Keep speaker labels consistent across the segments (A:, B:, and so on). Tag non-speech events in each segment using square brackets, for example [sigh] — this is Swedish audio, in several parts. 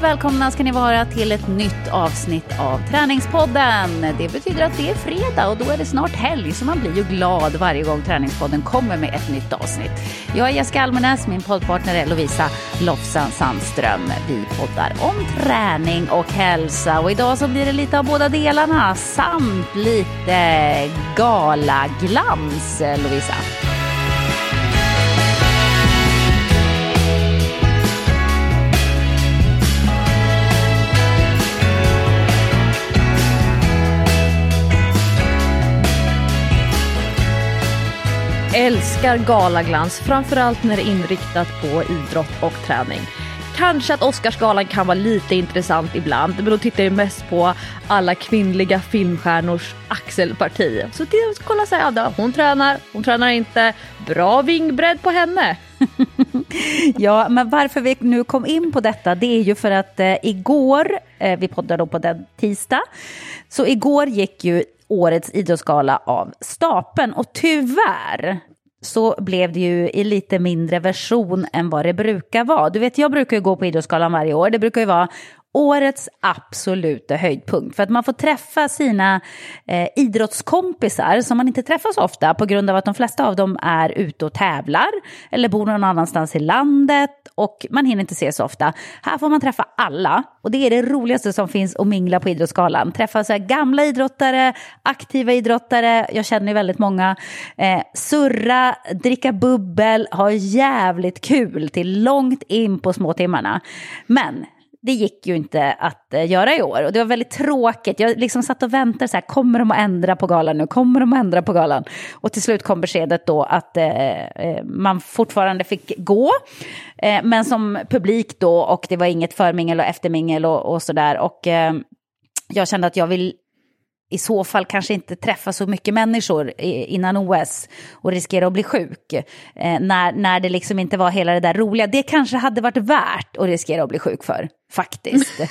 A: Varmt välkomna ska ni vara till ett nytt avsnitt av Träningspodden. Det betyder att det är fredag och då är det snart helg så man blir ju glad varje gång Träningspodden kommer med ett nytt avsnitt. Jag är Jessica Almenäs, min poddpartner är Lovisa Lofsan Sandström. Vi poddar om träning och hälsa och idag så blir det lite av båda delarna samt lite galaglans, Lovisa.
B: Älskar galaglans, framförallt när det är inriktat på idrott och träning. Kanske att Oscarsgalan kan vara lite intressant ibland, men då tittar jag mest på alla kvinnliga filmstjärnors axelparti. Så det kolla så här, hon tränar, hon tränar inte, bra vingbredd på henne. [laughs]
A: ja, men varför vi nu kom in på detta, det är ju för att eh, igår, eh, vi poddade då på den tisdag, så igår gick ju årets idrottsgala av stapeln och tyvärr så blev det ju i lite mindre version än vad det brukar vara. Du vet, jag brukar ju gå på Idrottsgalan varje år. Det brukar ju vara årets absoluta höjdpunkt. För att man får träffa sina eh, idrottskompisar som man inte träffar så ofta på grund av att de flesta av dem är ute och tävlar eller bor någon annanstans i landet och man hinner inte se så ofta. Här får man träffa alla och det är det roligaste som finns att mingla på Idrottsgalan. Träffa så gamla idrottare, aktiva idrottare, jag känner ju väldigt många. Eh, surra, dricka bubbel, ha jävligt kul till långt in på småtimmarna. Men det gick ju inte att eh, göra i år och det var väldigt tråkigt. Jag liksom satt och väntade så här, kommer de att ändra på galan nu? Kommer de att ändra på galan? Och till slut kom beskedet då att eh, eh man fortfarande fick gå, eh, men som publik då och det var inget förmingel och eftermingel och, och sådär. Och jag kände att jag vill i så fall kanske inte träffa så mycket människor innan OS och riskera att bli sjuk. Eh, när, när det liksom inte var hela det där roliga. Det kanske hade varit värt att riskera att bli sjuk för, faktiskt. [laughs]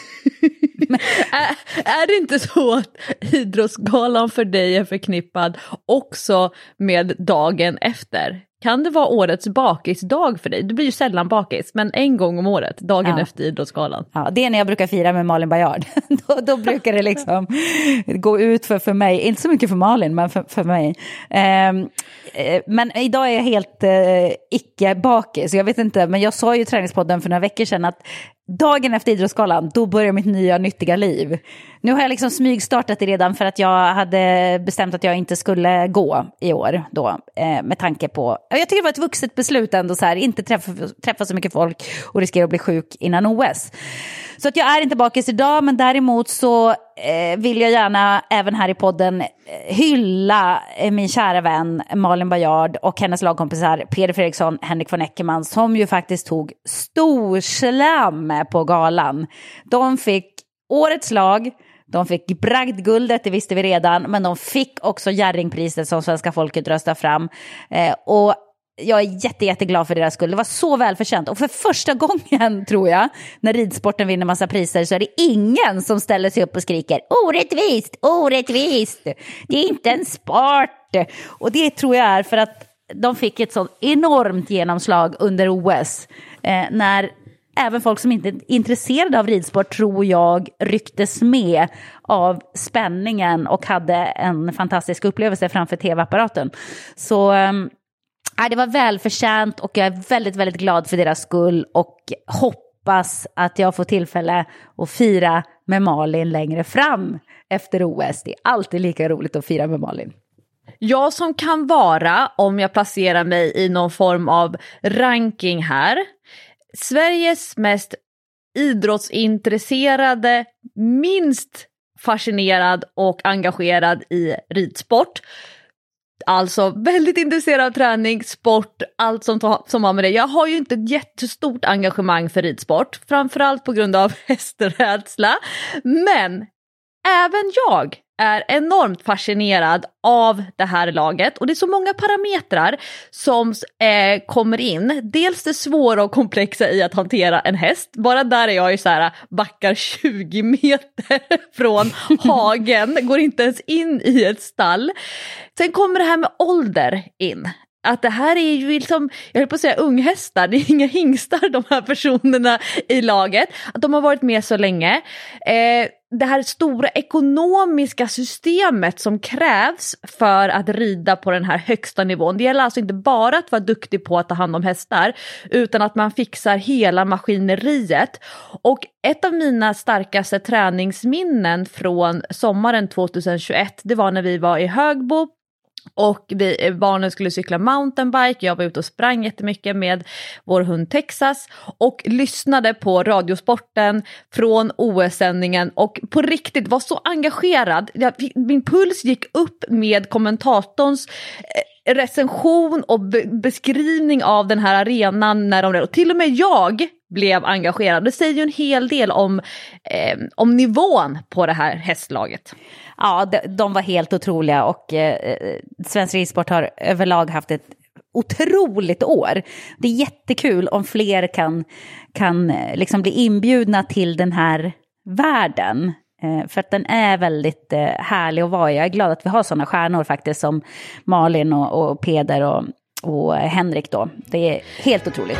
B: är, är det inte så att Idrottsgalan för dig är förknippad också med dagen efter? Kan det vara årets bakisdag för dig? Du blir ju sällan bakis, men en gång om året, dagen ja. efter Idrottsgalan.
A: Ja, det är när jag brukar fira med Malin Bajard. [laughs] då, då, brukar det liksom gå ut för, för mig, inte så mycket för Malin, men för, för mig. Um, men idag är jag helt uh, icke-bakis, jag vet inte, men jag sa ju i träningspodden för några veckor sedan att dagen efter Idrottsgalan, då börjar mitt nya nyttiga liv. Nu har jag liksom smygstartat det redan för att jag hade bestämt att jag inte skulle gå i år då. Eh, med tanke på, jag tycker det var ett vuxet beslut ändå så här, inte träffa, träffa så mycket folk och riskera att bli sjuk innan OS. Så att jag är inte bakis idag, men däremot så Eh, vill jag gärna även här i podden eh, hylla eh, min kära vän Malin Bajard och hennes lagkompisar Peder Fredriksson, Henrik von Eckermann som ju faktiskt tog storslam på galan. De fick årets lag, de fick bragdguldet, det visste vi redan, men de fick också Jerringpriset som svenska folket röstar fram. Eh, och jag är jätte, jätteglad för deras skull. Det var så välförtjänt. Och för första gången, [laughs] tror jag, när ridsporten vinner massa priser så är det ingen som ställer sig upp och skriker orättvist, orättvist, det är inte en sport. Och det tror jag är för att de fick ett sånt enormt genomslag under OS. Eh, när även folk som inte är intresserade av ridsport tror jag rycktes med av spänningen och hade en fantastisk upplevelse framför tv-apparaten. Så ehm, det var välförtjänt och jag är väldigt, väldigt glad för deras skull och hoppas att jag får tillfälle att fira med Malin längre fram efter OS. Det är alltid lika roligt att fira med Malin.
B: Jag som kan vara, om jag placerar mig i någon form av ranking här, Sveriges mest idrottsintresserade, minst fascinerad och engagerad i ridsport. Alltså väldigt intresserad av träning, sport, allt som, som har med det. Jag har ju inte ett jättestort engagemang för ridsport, framförallt på grund av [laughs] hästrädsla. Men även jag är enormt fascinerad av det här laget och det är så många parametrar som eh, kommer in. Dels det svåra och komplexa i att hantera en häst. Bara där är jag ju så här backar 20 meter [laughs] från hagen, går inte ens in i ett stall. Sen kommer det här med ålder in. att det här är ju liksom, jag höll på att säga unghästar, [laughs] det är inga hingstar de här personerna i laget. Att de har varit med så länge. Eh, det här stora ekonomiska systemet som krävs för att rida på den här högsta nivån. Det gäller alltså inte bara att vara duktig på att ta hand om hästar utan att man fixar hela maskineriet. Och ett av mina starkaste träningsminnen från sommaren 2021 det var när vi var i Högbo och vi, eh, barnen skulle cykla mountainbike, jag var ute och sprang jättemycket med vår hund Texas och lyssnade på Radiosporten från OS-sändningen och på riktigt var så engagerad. Jag, min puls gick upp med kommentatorns eh, recension och be beskrivning av den här arenan när de och till och med jag blev engagerad. Det säger ju en hel del om, eh, om nivån på det här hästlaget.
A: Ja, de, de var helt otroliga och eh, eh Svensk Ridsport har överlag haft ett otroligt år. Det är jättekul om fler kan, kan eh, liksom bli inbjudna till den här världen. Eh, för att den är väldigt härlig att vara i. Jag är glad att vi har sådana stjärnor faktiskt som Malin och, och Peder och, och Henrik då. Det är helt otroligt.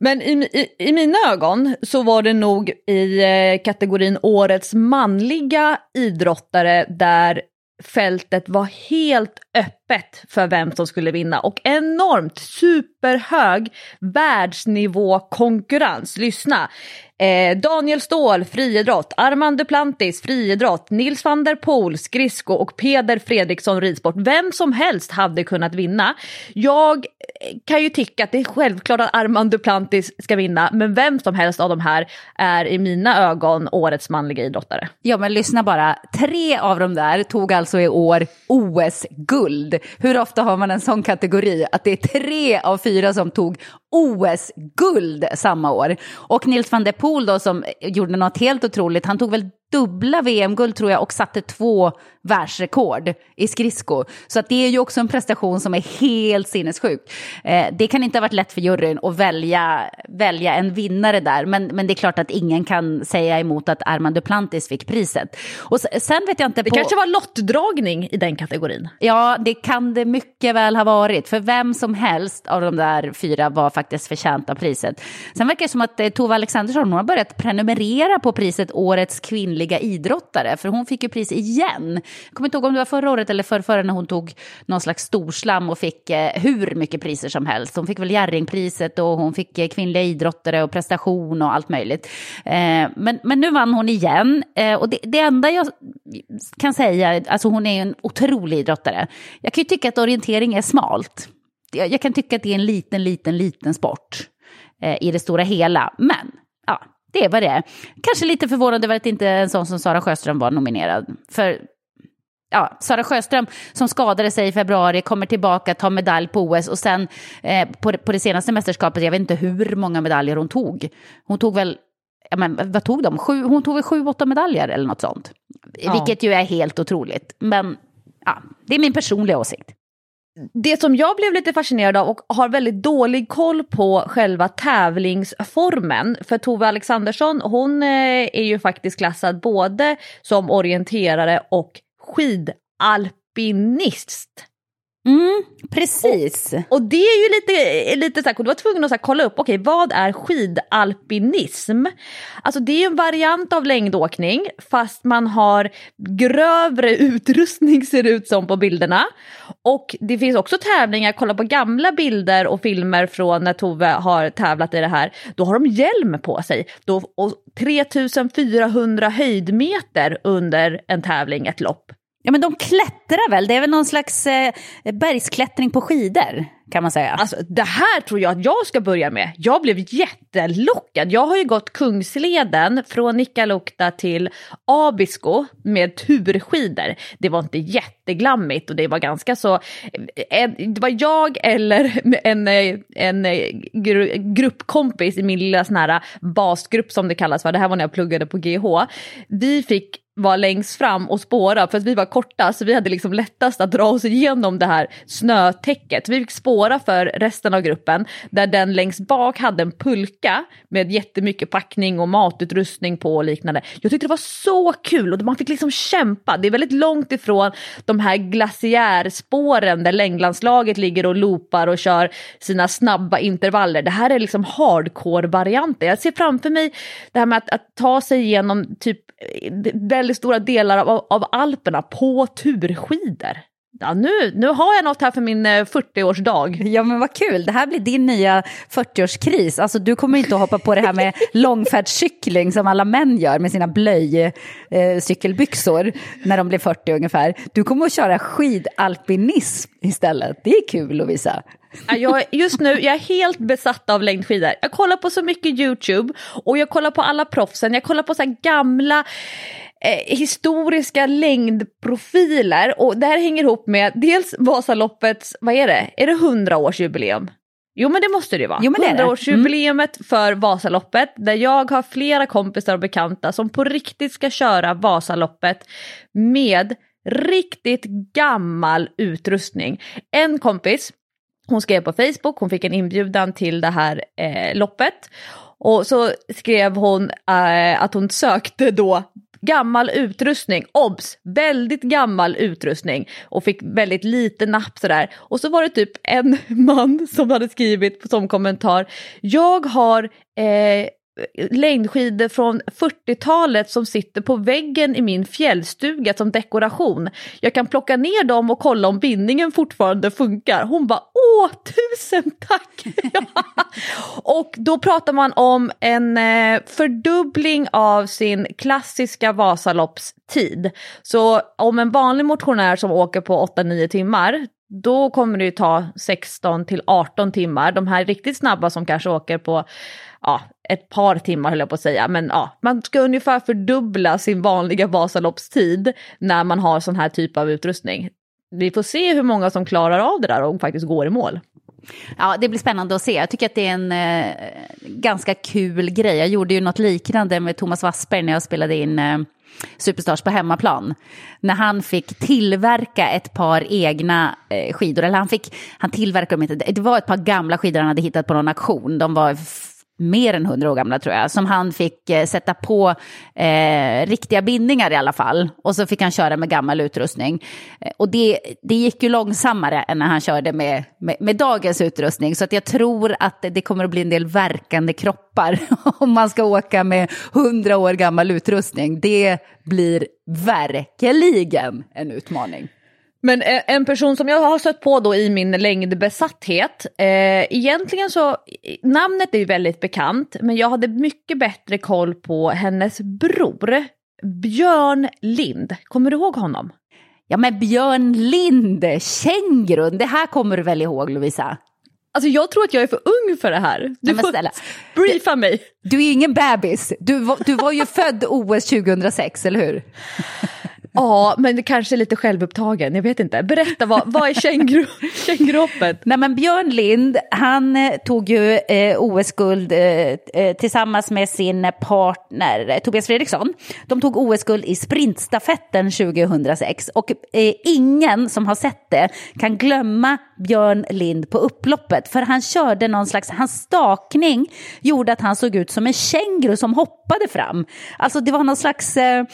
B: Men i, i, i, mina ögon så var det nog i eh, kategorin årets manliga idrottare där fältet var helt öppet för vem som skulle vinna och enormt superhög världsnivå konkurrens. Lyssna! Eh, Daniel Ståhl, friidrott. Armand Duplantis, friidrott. Nils van der Poel, skridsko och Peder Fredriksson, ridsport. Vem som helst hade kunnat vinna. Jag kan ju tycka att det är självklart att Armand Duplantis ska vinna, men vem som helst av de här är i mina ögon årets manliga idrottare.
A: Ja, men lyssna bara. Tre av de där tog alltså i år OS-guld. Hur ofta har man en sån kategori? Att det är tre av fyra som tog OS-guld samma år. Och Nils van der Poel då som gjorde något helt otroligt, han tog väl dubbla VM-guld tror jag och satte två världsrekord i skridsko. Så att det är ju också en prestation som är helt sinnessjuk. Eh, det kan inte ha varit lätt för juryn att välja, välja en vinnare där, men, men det är klart att ingen kan säga emot att Armand Duplantis fick priset. Och sen vet jag inte...
B: Det kanske var lottdragning i den kategorin?
A: Ja, det kan det mycket väl ha varit, för vem som helst av de där fyra var faktiskt förtjänt av priset. Sen verkar det som att eh, Tove Alexandersson hon har börjat prenumerera på priset Årets kvinnliga idrottare, för hon fick ju pris igen jag kommer inte ihåg om det var förra året eller förra, förra när hon tog någon slags storslam och fick eh, hur mycket priser som helst. Hon fick väl Jerringpriset och hon fick eh, kvinnliga idrottare och prestation och allt möjligt. Men, men nu vann hon igen och det, det enda jag kan säga, alltså hon är en otrolig idrottare. Jag kan ju tycka att orientering är smalt. Jag, jag kan tycka att det är en liten, liten, liten sport eh, i det stora hela. Men ja, det är vad det är. Kanske lite förvånad över att inte en sån som Sara Sjöström var nominerad. För ja, Sara Sjöström som skadade sig i februari kommer tillbaka, tar medalj på OS och sen eh, på, på det senaste mästerskapet, jag vet inte hur många medaljer hon tog. Hon tog väl, ja, men, vad tog de? Sju, hon tog väl sju, åtta medaljer eller något sånt. Ja. Vilket ju är helt otroligt. Men ja, det är min personliga åsikt.
B: Det som jag blev lite fascinerad av och har väldigt dålig koll på själva tävlingsformen. För Tove Alexandersson, hon eh, är ju faktiskt klassad både som orienterare och skidalpinist.
A: Mm, precis.
B: Och, och, det är ju lite, lite så här, du var tvungen att så här, kolla upp, okej okay, vad är skidalpinism? Alltså det är en variant av längdåkning fast man har grövre utrustning ser det ut som på bilderna. Och det finns också tävlingar, kolla på gamla bilder och filmer från när Tove har tävlat i det här. Då har de hjälm på sig. Då, och 3400 höjdmeter under en tävling, ett lopp.
A: Ja men de klättrar väl, det är väl någon slags eh, bergsklättring på skidor kan man säga.
B: Alltså det här tror jag att jag ska börja med. Jag blev jättelockad. Jag har ju gått Kungsleden från Nikkaluokta till Abisko med turskidor. Det var inte jätteglammigt och det var ganska så, eh, eh, det var jag eller [laughs] en, eh, en gruppkompis i min lilla sån här basgrupp som det kallas för, det här var när jag pluggade på GH. Vi fick var längst fram och spåra för att vi var korta så vi hade liksom lättast att dra oss igenom det här snötäcket. Vi fick spåra för resten av gruppen där den längst bak hade en pulka med jättemycket packning och matutrustning på och liknande. Jag tyckte det var så kul och man fick liksom kämpa. Det är väldigt långt ifrån de här glaciärspåren där längdlandslaget ligger och loopar och kör sina snabba intervaller. Det här är liksom hardcore-varianter. Jag ser framför mig det här med att, att ta sig igenom typ eh, väldigt stora delar av, av Alperna på turskidor. Ja, nu, nu har jag något här för min 40-årsdag.
A: Eh, ja, men vad kul. Det här blir din nya 40-årskris. Alltså, du kommer inte att hoppa på det här med [laughs] långfärdscykling som alla män gör med sina blöjcykelbyxor eh, när de blir 40 ungefär. Du kommer att köra skidalpinism istället. Det är kul, Lovisa.
B: Jag, just nu jag är helt besatt av längdskidor. Jag kollar på så mycket YouTube och jag kollar på alla proffsen. Jag kollar på så gamla eh, historiska längdprofiler och det här hänger ihop med dels Vasaloppets, vad är det, är det 100-årsjubileum? Jo men det måste det ju vara. Jo, 100-årsjubileumet mm. för Vasaloppet där jag har flera kompisar och bekanta som på riktigt ska köra Vasaloppet med riktigt gammal utrustning. En kompis hon skrev på Facebook, hon fick en inbjudan till det här eh, loppet. Och så skrev hon eh, att hon sökte då gammal utrustning, obs, väldigt gammal utrustning. Och fick väldigt lite napp sådär. Och så var det typ en [laughs] man som hade skrivit som kommentar, jag har eh, längdskidor från 40-talet som sitter på väggen i min fjällstuga som dekoration. Jag kan plocka ner dem och kolla om bindningen fortfarande funkar. Hon bara åh tusen tack! [laughs] och då pratar man om en eh, fördubbling av sin klassiska Vasaloppstid. Så om en vanlig motionär som åker på 8-9 timmar då kommer det ju ta 16 till 18 timmar. De här riktigt snabba som kanske åker på ja, ett par timmar höll jag på att säga, men ja, man ska ungefär fördubbla sin vanliga Vasaloppstid när man har sån här typ av utrustning. Vi får se hur många som klarar av det där och faktiskt går i mål.
A: Ja, det blir spännande att se. Jag tycker att det är en eh, ganska kul grej. Jag gjorde ju något liknande med Thomas Wassberg när jag spelade in eh, Superstars på hemmaplan. När han fick tillverka ett par egna eh, skidor, eller han fick, han tillverkade dem inte, det var ett par gamla skidor han hade hittat på någon auktion. De var mer än hundra år gamla tror jag, som han fick eh, sätta på eh, riktiga bindningar i alla fall. Och så fick han köra med gammal utrustning. Eh, och det, det gick ju långsammare än när han körde med, med, med, dagens utrustning. Så att jag tror att det kommer att bli en del verkande kroppar [laughs] om man ska åka med hundra år gammal utrustning. Det blir verkligen en utmaning.
B: Men eh, en person som jag har stött på då i min längdbesatthet, eh, egentligen så, namnet är ju väldigt bekant, men jag hade mycket bättre koll på hennes bror, Björn Lind. Kommer du ihåg honom?
A: Ja men Björn Lind, kängurun, det här kommer du väl ihåg Lovisa?
B: Alltså jag tror att jag är för ung för det här. Du
A: får
B: briefa mig.
A: Du är ingen bebis. Du du var ju född OS 2006, eller hur?
B: Ja, men kanske lite självupptagen, jag vet inte. Berätta, vad, vad är [laughs] känguruhoppet?
A: Nej men Björn Lind, han eh, tog ju eh, OS-guld eh, eh, tillsammans med sin partner eh, Tobias Fredriksson. De tog OS-guld i sprintstafetten 2006 och eh, ingen som har sett det kan glömma Björn Lind på upploppet för han körde någon slags, hans stakning gjorde att han såg ut som en känguru som hoppade fram. Alltså det var någon slags eh,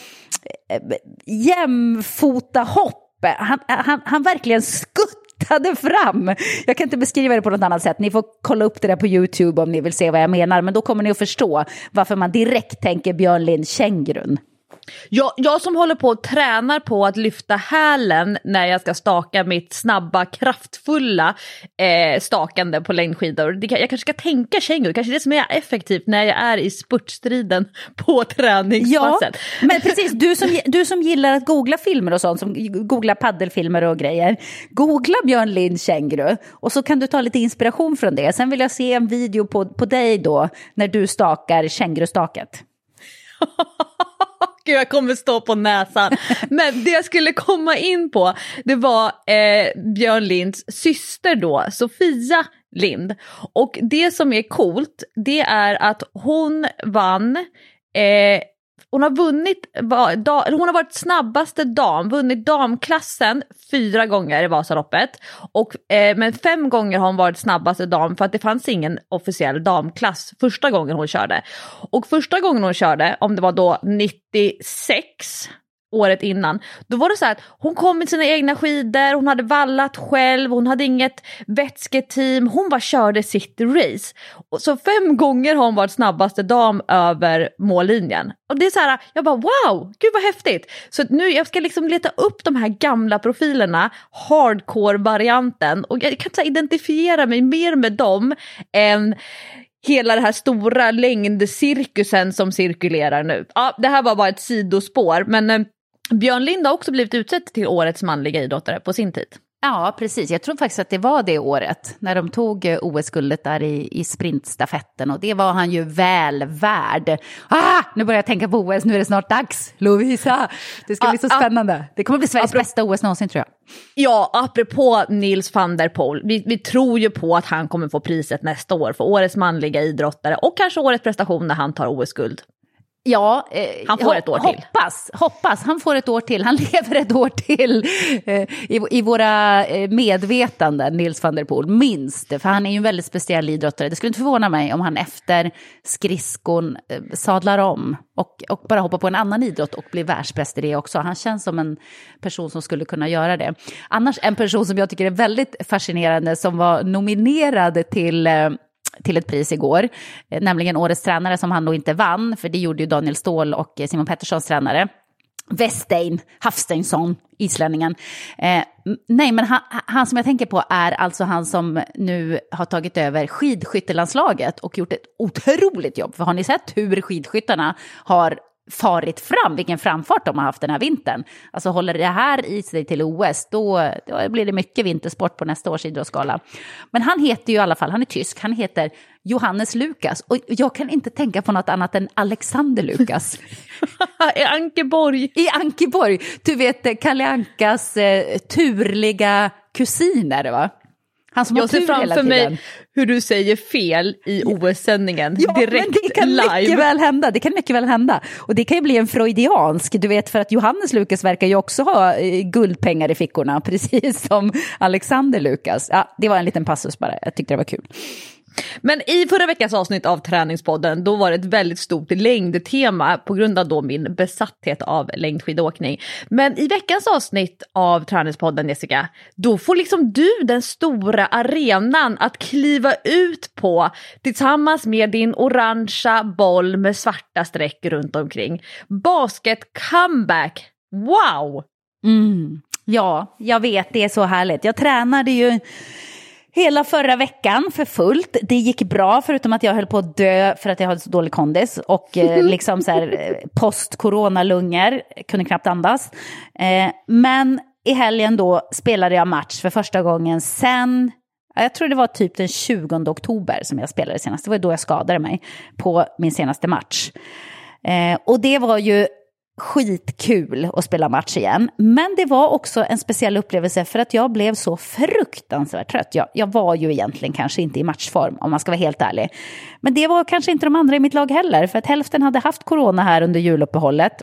A: eh, jämfota hopp. Han, han, han verkligen skuttade fram. Jag kan inte beskriva det på något annat sätt. Ni får kolla upp det där på YouTube om ni vill se vad jag menar. Men då kommer ni att förstå varför man direkt tänker Björn Lind kängurun.
B: Jag, jag som håller på och tränar på att lyfta hälen när jag ska staka mitt snabba, kraftfulla eh, stakande på längdskidor. Det, jag kanske ska tänka kängor, kanske det som är effektivt när jag är i spurtstriden [laughs] på träningspasset.
A: Ja, men precis, du som, du som gillar att googla filmer och sånt, som googlar paddelfilmer och grejer. Googla Björn Lind känguru och så kan du ta lite inspiration från det. Sen vill jag se en video på, på dig då, när du stakar kängurustaket. [laughs]
B: Gud, jag kommer stå på näsan. Men det jag skulle komma in på, det var eh, Björn Linds syster då, Sofia Lind. Och det som är coolt, det är att hon vann eh, hon har vunnit, hon har varit snabbaste dam, vunnit damklassen fyra gånger i Vasaloppet. Och, eh, men fem gånger har hon varit snabbaste dam för att det fanns ingen officiell damklass första gången hon körde. Och första gången hon körde, om det var då 96, året innan. Då var det så här att hon kom med sina egna skidor, hon hade vallat själv, hon hade inget vätsketeam, hon bara körde sitt race. Så fem gånger har hon varit snabbaste dam över mållinjen. Och det är så här, jag bara wow, gud vad häftigt. Så nu jag ska liksom leta upp de här gamla profilerna, hardcore-varianten och jag kan så identifiera mig mer med dem än hela den här stora längdcirkusen som cirkulerar nu. Ja, det här var bara ett sidospår, men eh, Björn Lind har också blivit utsedd till årets manliga idrottare på sin tid.
A: Ja, precis. Jag tror faktiskt att det var det året när de tog eh, OS-guldet där i, i sprintstafetten och det var han ju väl värd. Ah, nu börjar jag tänka på OS, nu är det snart dags. Lovisa, det ska bli så spännande. Det kommer bli Sveriges bästa OS någonsin tror jag.
B: Ja, apropå Nils van der Poel, vi, vi tror ju på att han kommer få priset nästa år för årets manliga idrottare och kanske årets prestation när han tar OS-guld.
A: Ja,
B: eh, han får ett år till.
A: Hoppas, hoppas. Han får ett år till. Han [laughs] lever ett år till eh, i, i våra eh, medvetanden, Nils van der Poel, minst. För han är ju en väldigt speciell idrottare. Det skulle inte förvåna mig om han efter skridskon eh, sadlar om och, och bara hoppar på en annan idrott och blir världsbäst i det också. Han känns som en person som skulle kunna göra det. Annars en person som jag tycker är väldigt fascinerande som var nominerad till eh, till ett pris igår, eh, nämligen Årets tränare som han då inte vann, för det gjorde ju Daniel Ståhl och eh, Simon Petterssons tränare. Westein Hafsteinsson, islänningen. Eh, nej, men han, han, som jag tänker på är alltså han som nu har tagit över skidskyttelandslaget och gjort ett otroligt jobb. För har ni sett hur skidskyttarna har farit fram, vilken framfart de har haft den här vintern. Alltså håller det här i sig till OS, då, då blir det mycket vintersport på nästa års idrottsgala. Men han heter ju i alla fall, han är tysk, han heter Johannes Lukas. Och jag kan inte tänka på något annat än Alexander Lukas. [laughs]
B: I Ankeborg.
A: I Ankeborg. Du vet Kalle Ankas eh, turliga kusiner, va?
B: Han som jag ser framför mig hur du säger fel i OS-sändningen ja, direkt
A: men det kan
B: live.
A: Mycket väl hända. Det kan mycket väl hända. Och det kan ju bli en freudiansk, du vet för att Johannes Lukas verkar ju också ha eh, guldpengar i fickorna, [laughs] precis som Alexander Lukas. Ja, det var en liten passus bara, jag tyckte det var kul.
B: Men i förra veckans avsnitt av Träningspodden då var det ett väldigt stort längdtema på grund av då min besatthet av längdskidåkning. Men i veckans avsnitt av Träningspodden Jessica, då får liksom du den stora arenan att kliva ut på tillsammans med din orangea boll med svarta streck runt omkring. Basket comeback, wow!
A: Mm. Ja, jag vet, det är så härligt. Jag tränade ju hela förra veckan för fullt. Det gick bra, förutom att jag höll på att dö för att jag hade så dålig kondis. Och eh, [laughs] liksom så här eh, post-corona-lungor, kunde knappt andas. Eh, men i helgen då spelade jag match för första gången sen jag tror det var typ den 20 oktober som jag spelade senast. Det var då jag skadade mig på min senaste match. Eh, och det var ju skitkul att spela match igen. Men det var också en speciell upplevelse för att jag blev så fruktansvärt trött. Jag, jag var ju egentligen kanske inte i matchform om man ska vara helt ärlig. Men det var kanske inte de andra i mitt lag heller för att hälften hade haft corona här under juluppehållet.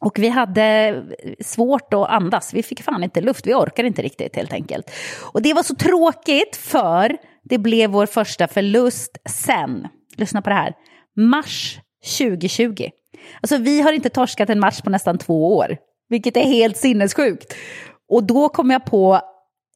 A: Och vi hade svårt att andas, vi fick fan inte luft, vi orkade inte riktigt helt enkelt. Och det var så tråkigt för det blev vår första förlust sen, lyssna på det här, mars 2020. Alltså vi har inte torskat en match på nästan två år, vilket är helt sinnessjukt. Och då kom jag på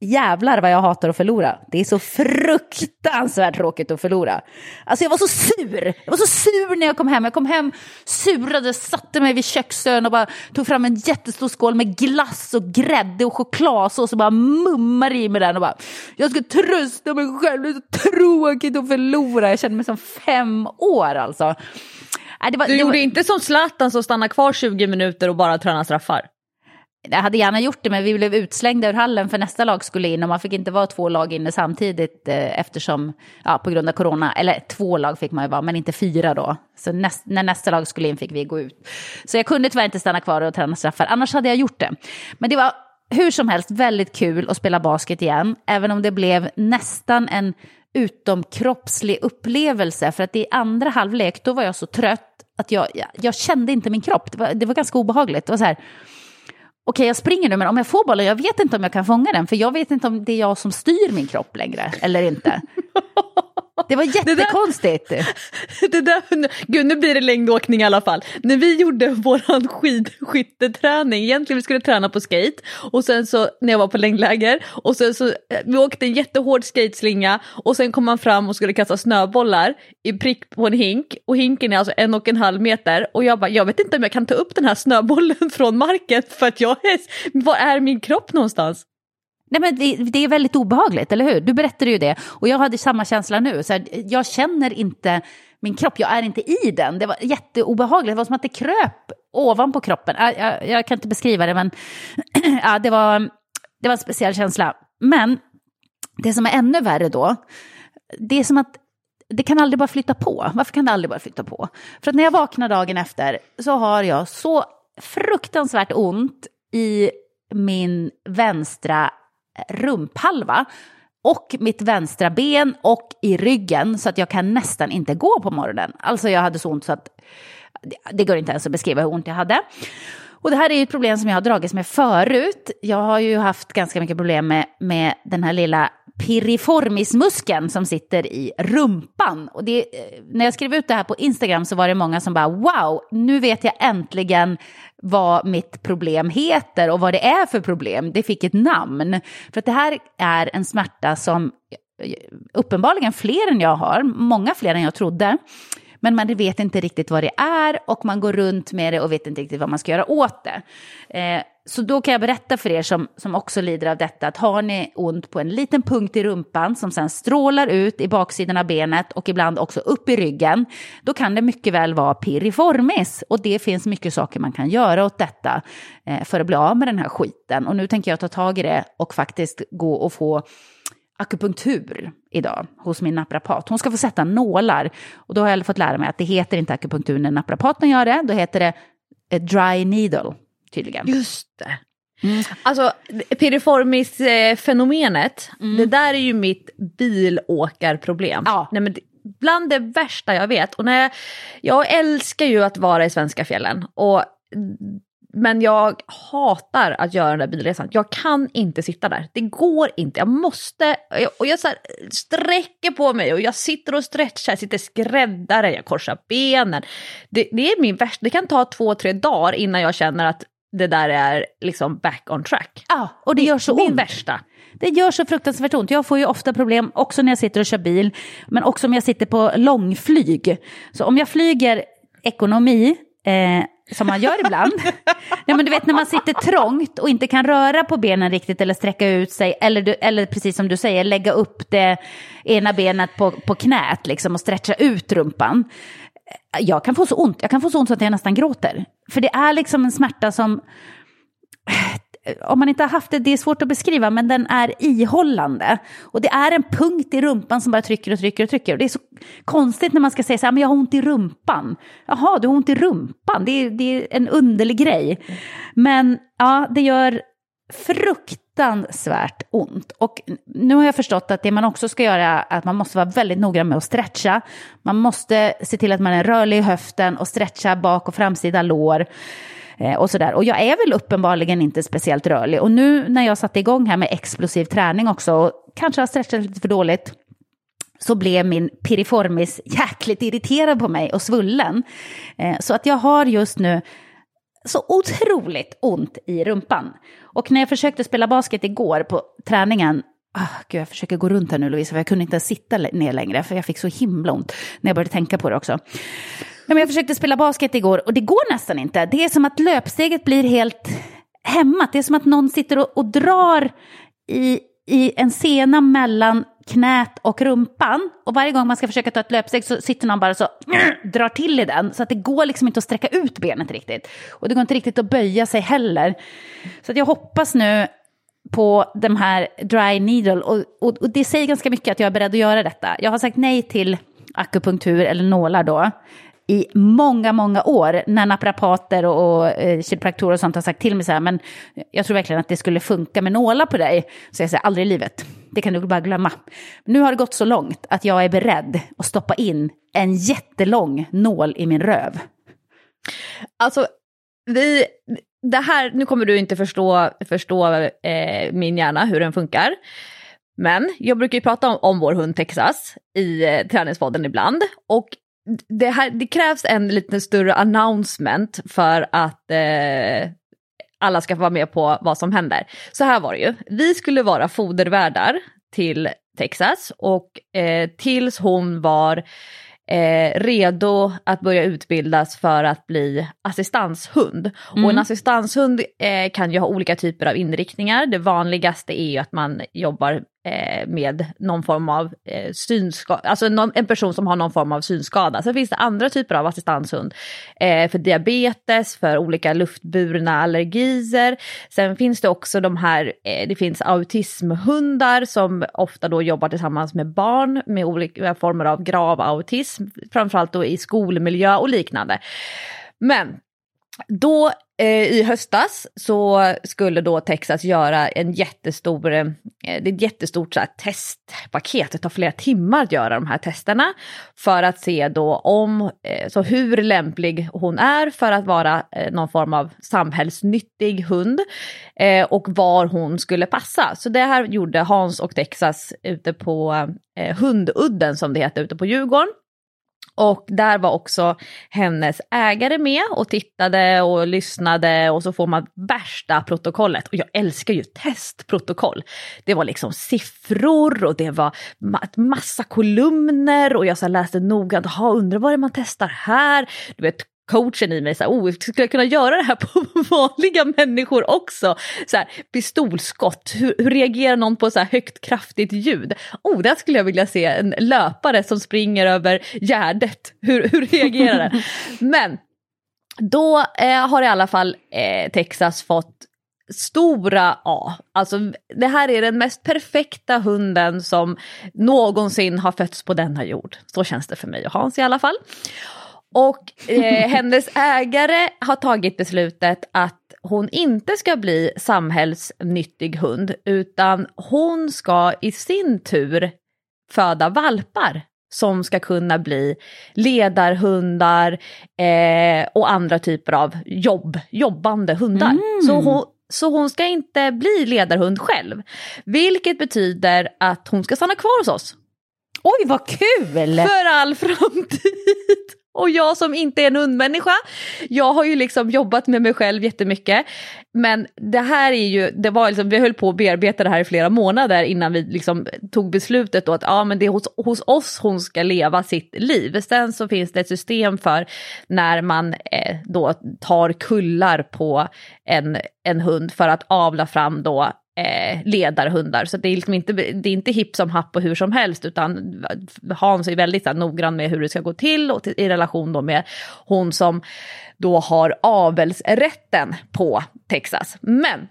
A: jävlar vad jag hatar att förlora. Det är så fruktansvärt tråkigt att förlora. Alltså jag var så sur. Jag var så sur när jag kom hem. Jag kom hem surade, satte mig vid köksön och bara tog fram en jättestor skål med glass och grädde och chokladsås och bara mummar i mig den och bara jag ska trösta mig själv, det är så tråkigt att förlora. Jag kände mig som fem år alltså.
B: Var, du gjorde var... inte som Zlatan som stannar kvar 20 minuter och bara tränar straffar?
A: Jag hade gärna gjort det, men vi blev utslängda ur hallen för nästa lag skulle in och man fick inte vara två lag inne samtidigt eh, eftersom, ja, på grund av corona, eller två lag fick man ju vara, men inte fyra då. Så näst, när nästa lag skulle in fick vi gå ut. Så jag kunde tyvärr inte stanna kvar och träna straffar, annars hade jag gjort det. Men det var hur som helst väldigt kul att spela basket igen, även om det blev nästan en utomkroppslig upplevelse, för att i andra halvlek då var jag så trött att jag, jag, jag kände inte min kropp. Det var, det var ganska obehagligt. Det var så här, okej jag springer nu men om jag får bollen, jag vet inte om jag kan fånga den för jag vet inte om det är jag som styr min kropp längre eller inte. [laughs] Det var jättekonstigt. Det
B: där, [laughs] det där, gud nu blir det längdåkning i alla fall. När vi gjorde vår skidskytteträning, egentligen vi skulle träna på skate och sen så när jag var på längdläger och sen så eh, vi åkte en jättehård skateslinga och sen kom man fram och skulle kasta snöbollar i prick på en hink och hinken är alltså en och en halv meter och jag bara jag vet inte om jag kan ta upp den här snöbollen [laughs] från marken för att jag är, var är min kropp någonstans?
A: Nej, men det, det, är väldigt obehagligt, eller hur? Du berättade ju det. Och jag hade samma känsla nu. Så här, jag känner inte min kropp, jag är inte i den. Det var jätteobehagligt, det var som att det kröp ovanpå kroppen. Jag, jag, jag kan inte beskriva det, men [clears throat] ja, det, var, det var en speciell känsla. Men det som är ännu värre då, det är som att det kan aldrig bara flytta på. Varför kan det aldrig bara flytta på? För att när jag vaknar dagen efter så har jag så fruktansvärt ont i min vänstra rumphalva och mitt vänstra ben och i ryggen så att jag kan nästan inte gå på morgonen. Alltså jag hade så ont så att det går inte ens att beskriva hur ont jag hade. Och det här är ju ett problem som jag har dragits med förut. Jag har ju haft ganska mycket problem med, med den här lilla piriformismuskeln som sitter i rumpan. Och det, eh, när jag skrev ut det här på Instagram så var det många som bara wow, nu vet jag äntligen vad mitt problem heter och vad det är för problem. Det fick ett namn. För att det här är en smärta som eh, uppenbarligen fler än jag har, många fler än jag trodde. Men man vet inte riktigt vad det är och man går runt med det och vet inte riktigt vad man ska göra åt det. Eh, så då kan jag berätta för er som, som också lider av detta att har ni ont på en liten punkt i rumpan som sen strålar ut i baksidan av benet och ibland också upp i ryggen, då kan det mycket väl vara piriformis. Och det finns mycket saker man kan göra åt detta eh, för att bli av med den här skiten. Och nu tänker jag ta tag i det och faktiskt gå och få akupunktur idag hos min naprapat. Hon ska få sätta nålar. Och då har jag fått lära mig att det heter inte akupunktur när naprapaten gör det, då heter det eh, dry needle tydligen.
B: Just det. Mm. Alltså piriformis-fenomenet, mm. det där är ju mitt bilåkarproblem. Ja. Nej, men bland det värsta jag vet. Och när jag, jag älskar ju att vara i svenska fjällen. Och men jag hatar att göra den där bilresan. Jag kan inte sitta där. Det går inte. Jag måste. Och jag så här, sträcker på mig och jag sitter och stretchar, sitter skräddare, jag korsar benen. Det, det är min värsta. Det kan ta två, tre dagar innan jag känner att det där är liksom back on track.
A: Ja, och det gör så
B: min
A: ont.
B: värsta.
A: Det gör så fruktansvärt ont. Jag får ju ofta problem också när jag sitter och kör bil, men också om jag sitter på långflyg. Så om jag flyger ekonomi, eh, som man gör ibland. [laughs] ja, men du vet när man sitter trångt och inte kan röra på benen riktigt eller sträcka ut sig eller, du, eller precis som du säger lägga upp det ena benet på, på knät liksom och stretcha ut rumpan. Jag kan få så ont, jag kan få så ont så att jag nästan gråter. För det är liksom en smärta som om man inte har haft det, det är svårt att beskriva, men den är ihållande. Och det är en punkt i rumpan som bara trycker och trycker och trycker. Och det är så konstigt när man ska säga så här, men jag har ont i rumpan. Jaha, du har ont i rumpan, det är, det är en underlig grej. Men ja, det gör frukt fruktansvärt ont. Och nu har jag förstått att det man också ska göra är att man måste vara väldigt noggrann med att stretcha. Man måste se till att man är rörlig i höften och stretcha bak och framsida lår. Eh, och sådär. Och jag är väl uppenbarligen inte speciellt rörlig. Och nu när jag satte igång här med explosiv träning också, och kanske har stretchat lite för dåligt, så blev min piriformis [laughs] jäkligt irriterad på mig och svullen. Eh, så att jag har just nu så otroligt ont i rumpan. Och när jag försökte spela basket igår på träningen, oh, gud jag försöker gå runt här nu Lovisa, för jag kunde inte sitta ner längre, för jag fick så himla ont när jag började tänka på det också. Men jag försökte spela basket igår och det går nästan inte. Det är som att löpsteget blir helt hämmat. Det är som att någon sitter och, och drar i, i en sena mellan knät och rumpan. Och varje gång man ska försöka ta ett löpsteg så sitter någon bara så [clears throat] drar till i den. Så att det går liksom inte att sträcka ut benet riktigt. Och det går inte riktigt att böja sig heller. Så att jag hoppas nu på de här dry needle. Och, och, och, det säger ganska mycket att jag är beredd att göra detta. Jag har sagt nej till akupunktur eller nålar då i många, många år när naprapater och, och eh, kiropraktorer och sånt har sagt till mig så här, men jag tror verkligen att det skulle funka med nålar på dig. Så jag säger, aldrig i livet. Det kan du bara glömma. Nu har det gått så långt att jag är beredd att stoppa in en jättelång nål i min röv.
B: Alltså, vi, det här, nu kommer du inte förstå, förstå eh, min hjärna, hur den funkar. Men jag brukar ju prata om, om vår hund Texas i eh, träningspodden ibland. Och det, här, det krävs en lite större announcement för att eh, alla ska få vara med på vad som händer. Så här var det ju, vi skulle vara fodervärdar till Texas och eh, tills hon var eh, redo att börja utbildas för att bli assistanshund. Mm. Och en assistanshund eh, kan ju ha olika typer av inriktningar. Det vanligaste är ju att man jobbar Eh, med någon form av eh, synskada, alltså någon, en person som har någon form av synskada. Sen finns det andra typer av assistanshund eh, för diabetes, för olika luftburna allergier. Sen finns det också de här, eh, det finns autismhundar som ofta då jobbar tillsammans med barn med olika former av grav autism, framförallt då i skolmiljö och liknande. Men då eh, i höstas så skulle då Texas göra en jättestor, eh, det är ett jättestort så här, testpaket. Det tar flera timmar att göra de här testerna för att se då om, eh, så hur lämplig hon är för att vara eh, någon form av samhällsnyttig hund eh, och var hon skulle passa. Så det här gjorde Hans och Texas ute på eh, Hundudden som det heter ute på Djurgården. Och där var också hennes ägare med och tittade och lyssnade och så får man värsta protokollet. Och jag älskar ju testprotokoll. Det var liksom siffror och det var massa kolumner och jag så läste noggrant, undrar vad det är man testar här? Du vet, coachen i mig, så här, oh, skulle jag kunna göra det här på [laughs] vanliga människor också? Så här, pistolskott, hur, hur reagerar någon på så här högt kraftigt ljud? Oh, där skulle jag vilja se en löpare som springer över gärdet, hur, hur reagerar den? [laughs] Men då eh, har i alla fall eh, Texas fått stora A. Alltså det här är den mest perfekta hunden som någonsin har fötts på denna jord. Så känns det för mig och Hans i alla fall. Och eh, hennes ägare har tagit beslutet att hon inte ska bli samhällsnyttig hund utan hon ska i sin tur föda valpar som ska kunna bli ledarhundar eh, och andra typer av jobb, jobbande hundar. Mm. Så, hon, så hon ska inte bli ledarhund själv. Vilket betyder att hon ska stanna kvar hos oss.
A: Oj vad kul!
B: För all framtid! Och jag som inte är en hundmänniska, jag har ju liksom jobbat med mig själv jättemycket. Men det här är ju, det var liksom, vi höll på att bearbeta det här i flera månader innan vi liksom tog beslutet då att ja, men det är hos, hos oss hon ska leva sitt liv. Sen så finns det ett system för när man eh, då tar kullar på en, en hund för att avla fram då eh, ledarhundar. Så det är, liksom inte, det är inte hipp som happ och hur som helst, utan Hans är väldigt här, noggrann med hur det ska gå till och till, i relation då med hon som då har avelsrätten på Texas. Men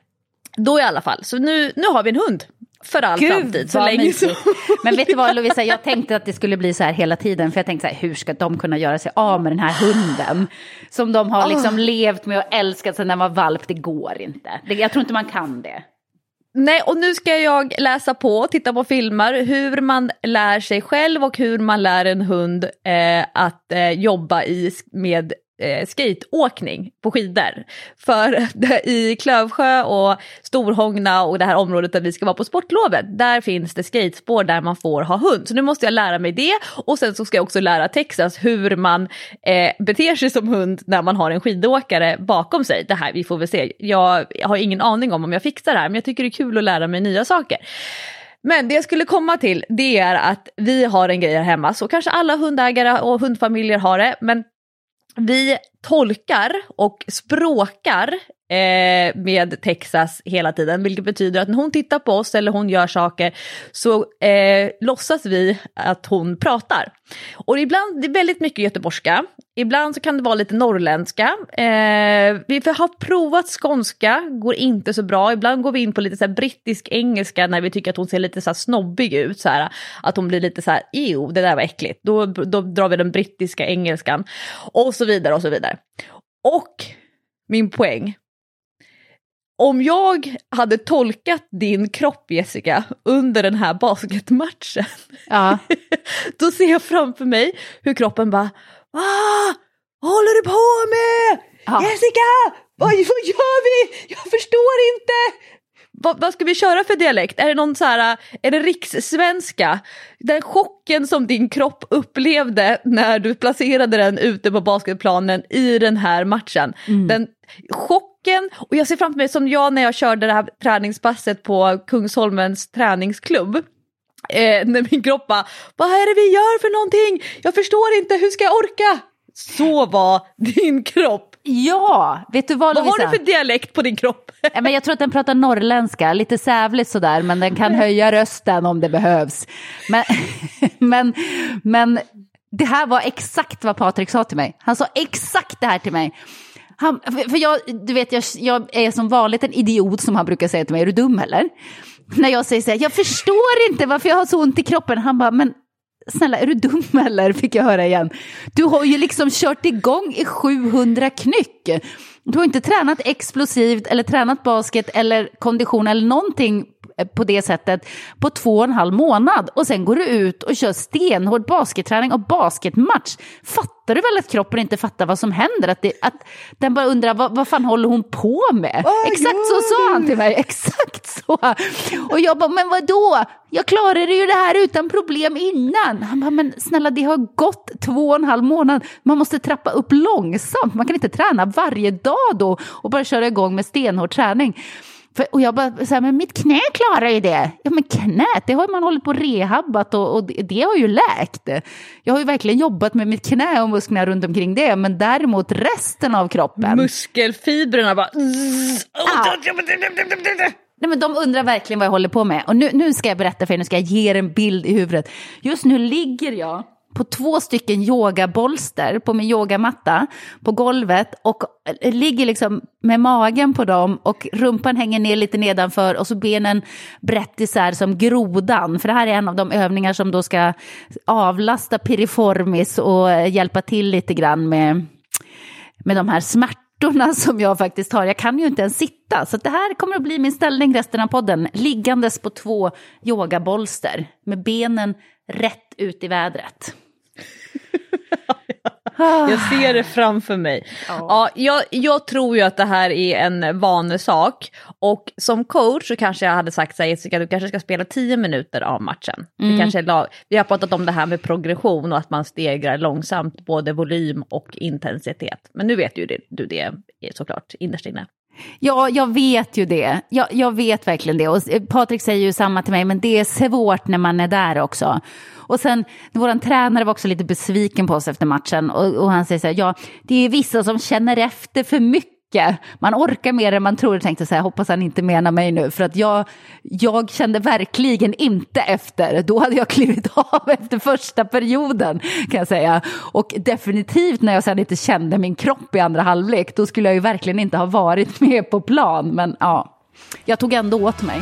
B: då i alla fall, så nu, nu har vi en hund för all Gud, framtid. Så länge så. [laughs]
A: Men vet du vad Lovisa, jag tänkte att det skulle bli så här hela tiden. För jag tänkte så här, hur ska de kunna göra sig av med den här hunden? Som de har liksom oh. levt med och älskat sedan den var valp. Det går inte. Jag tror inte man kan det.
B: Nej, och nu ska jag läsa på, titta på filmer, hur man lär sig själv och hur man lär en hund eh, att eh, jobba i, med eh, skateåkning på skidor. För [laughs] i Klövsjö och Storhångna och det här området där vi ska vara på sportlovet, där finns det skatespår där man får ha hund. Så nu måste jag lära mig det och sen så ska jag också lära Texas hur man eh, beter sig som hund när man har en skidåkare bakom sig. Det här, vi får väl se. Jag, jag har ingen aning om om jag fixar det här, men jag tycker det är kul att lära mig nya saker. Men det jag skulle komma till det är att vi har en grej här hemma, så kanske alla hundägare och hundfamiljer har det, men vi tolkar och språkar eh, med Texas hela tiden, vilket betyder att när hon tittar på oss eller hon gör saker så eh, låtsas vi att hon pratar. Och ibland, det är väldigt mycket göteborgska, ibland så kan det vara lite norrländska. Eh, vi har provat skånska, går inte så bra. Ibland går vi in på lite så brittisk engelska när vi tycker att hon ser lite så här snobbig ut, så här, att hon blir lite så här, ew, det där var äckligt. Då, då drar vi den brittiska engelskan och så vidare och så vidare. Och min poäng. Om jag hade tolkat din kropp Jessica under den här basketmatchen,
A: Ja. [laughs]
B: då ser jag framför mig hur kroppen bara ah, Vad håller du på med?
A: Ja.
B: Jessica! Vad, vad gör vi? Jag förstår inte! Vad, vad ska vi köra för dialekt? Är det någon så här, är det rikssvenska? Den chocken som din kropp upplevde när du placerade den ute på basketplanen i den här matchen. Den chocken, och jag ser framför mig som jag när jag körde det här träningspasset på Kungsholmens träningsklubb. Eh, när min kropp bara, vad är det vi gör för någonting? Jag förstår inte, hur ska jag orka? Så var din kropp.
A: ja, vet du vad
B: Vad har
A: Lovisa?
B: du för dialekt på din kropp?
A: Ja, men jag tror att den pratar norrländska, lite sävligt sådär, men den kan höja rösten om det behövs. Men, [laughs] men, men det här var exakt vad Patrik sa till mig. Han sa exakt det här till mig. Han, för jag, du vet, jag, jag är som vanligt en idiot som han brukar säga till mig, är du dum eller? När jag säger så här, jag förstår inte varför jag har så ont i kroppen. Han bara, men snälla är du dum [laughs] eller? Fick jag höra igen. Du har ju liksom kört igång i 700 knyck. Du har inte tränat explosivt eller tränat basket eller kondition eller någonting på det sättet på två och en halv månad och sen går du ut och kör stenhård basketträning och basketmatch. Fattar du väl att kroppen inte fattar vad som händer? Att, det, att den bara undrar vad, vad fan håller hon på med? Exakt så sa han till mig, [laughs] exakt så. Och jag bara, men vad då? Jag klarade ju det här utan problem innan. Han bara, men snälla det har gått två och en halv månad. Man måste trappa upp långsamt. Man kan inte träna varje dag då och bara köra igång med stenhård träning. För, och jag bara, så här, men mitt knä klarar ju det. Ja men knät, det har man hållit på rehabbat och, och det, det har ju läkt. Jag har ju verkligen jobbat med mitt knä och musklerna runt omkring det, men däremot resten av kroppen.
B: Muskelfibrerna bara...
A: Nej, men de undrar verkligen vad jag håller på med. Och nu, nu ska jag berätta för er, nu ska jag ge er en bild i huvudet. Just nu ligger jag på två stycken yogabolster på min yogamatta på golvet och ligger liksom med magen på dem och rumpan hänger ner lite nedanför och så benen brett isär som grodan. För det här är en av de övningar som då ska avlasta piriformis och hjälpa till lite grann med, med de här smärtorna [laughs] som jag faktiskt har. Jag kan ju inte ens sitta, så det här kommer att bli min ställning resten av podden. Liggandes på två yogabolster med benen rätt ut i vädret. [laughs]
B: Jag ser det framför mig. Ja. jag, jag tror ju att det här är en vanesak och som coach så kanske jag hade sagt så här, Jessica, du kanske ska spela 10 minuter av matchen. Det kanske är lag, vi har pratat om det här med progression och att man stegrar långsamt både volym och intensitet. Men nu vet ju det, du det såklart innerst inne.
A: Ja, jag vet ju det. Jag, jag vet verkligen det. Och Patrik säger ju samma till mig, men det är svårt när man är där också. Och sen, vår tränare var också lite besviken på oss efter matchen och, och han säger så här, ja, det är vissa som känner efter för mycket. Man orkar mer än man tror. Jag tänkte så här, hoppas han inte menar mig nu. För att jag, jag kände verkligen inte efter. Då hade jag klivit [laughs] av efter första perioden kan jag säga. Och definitivt när jag sedan inte kände min kropp i andra halvlek. Då skulle jag ju verkligen inte ha varit [laughs] med på plan. Men ja, jag tog ändå åt mig.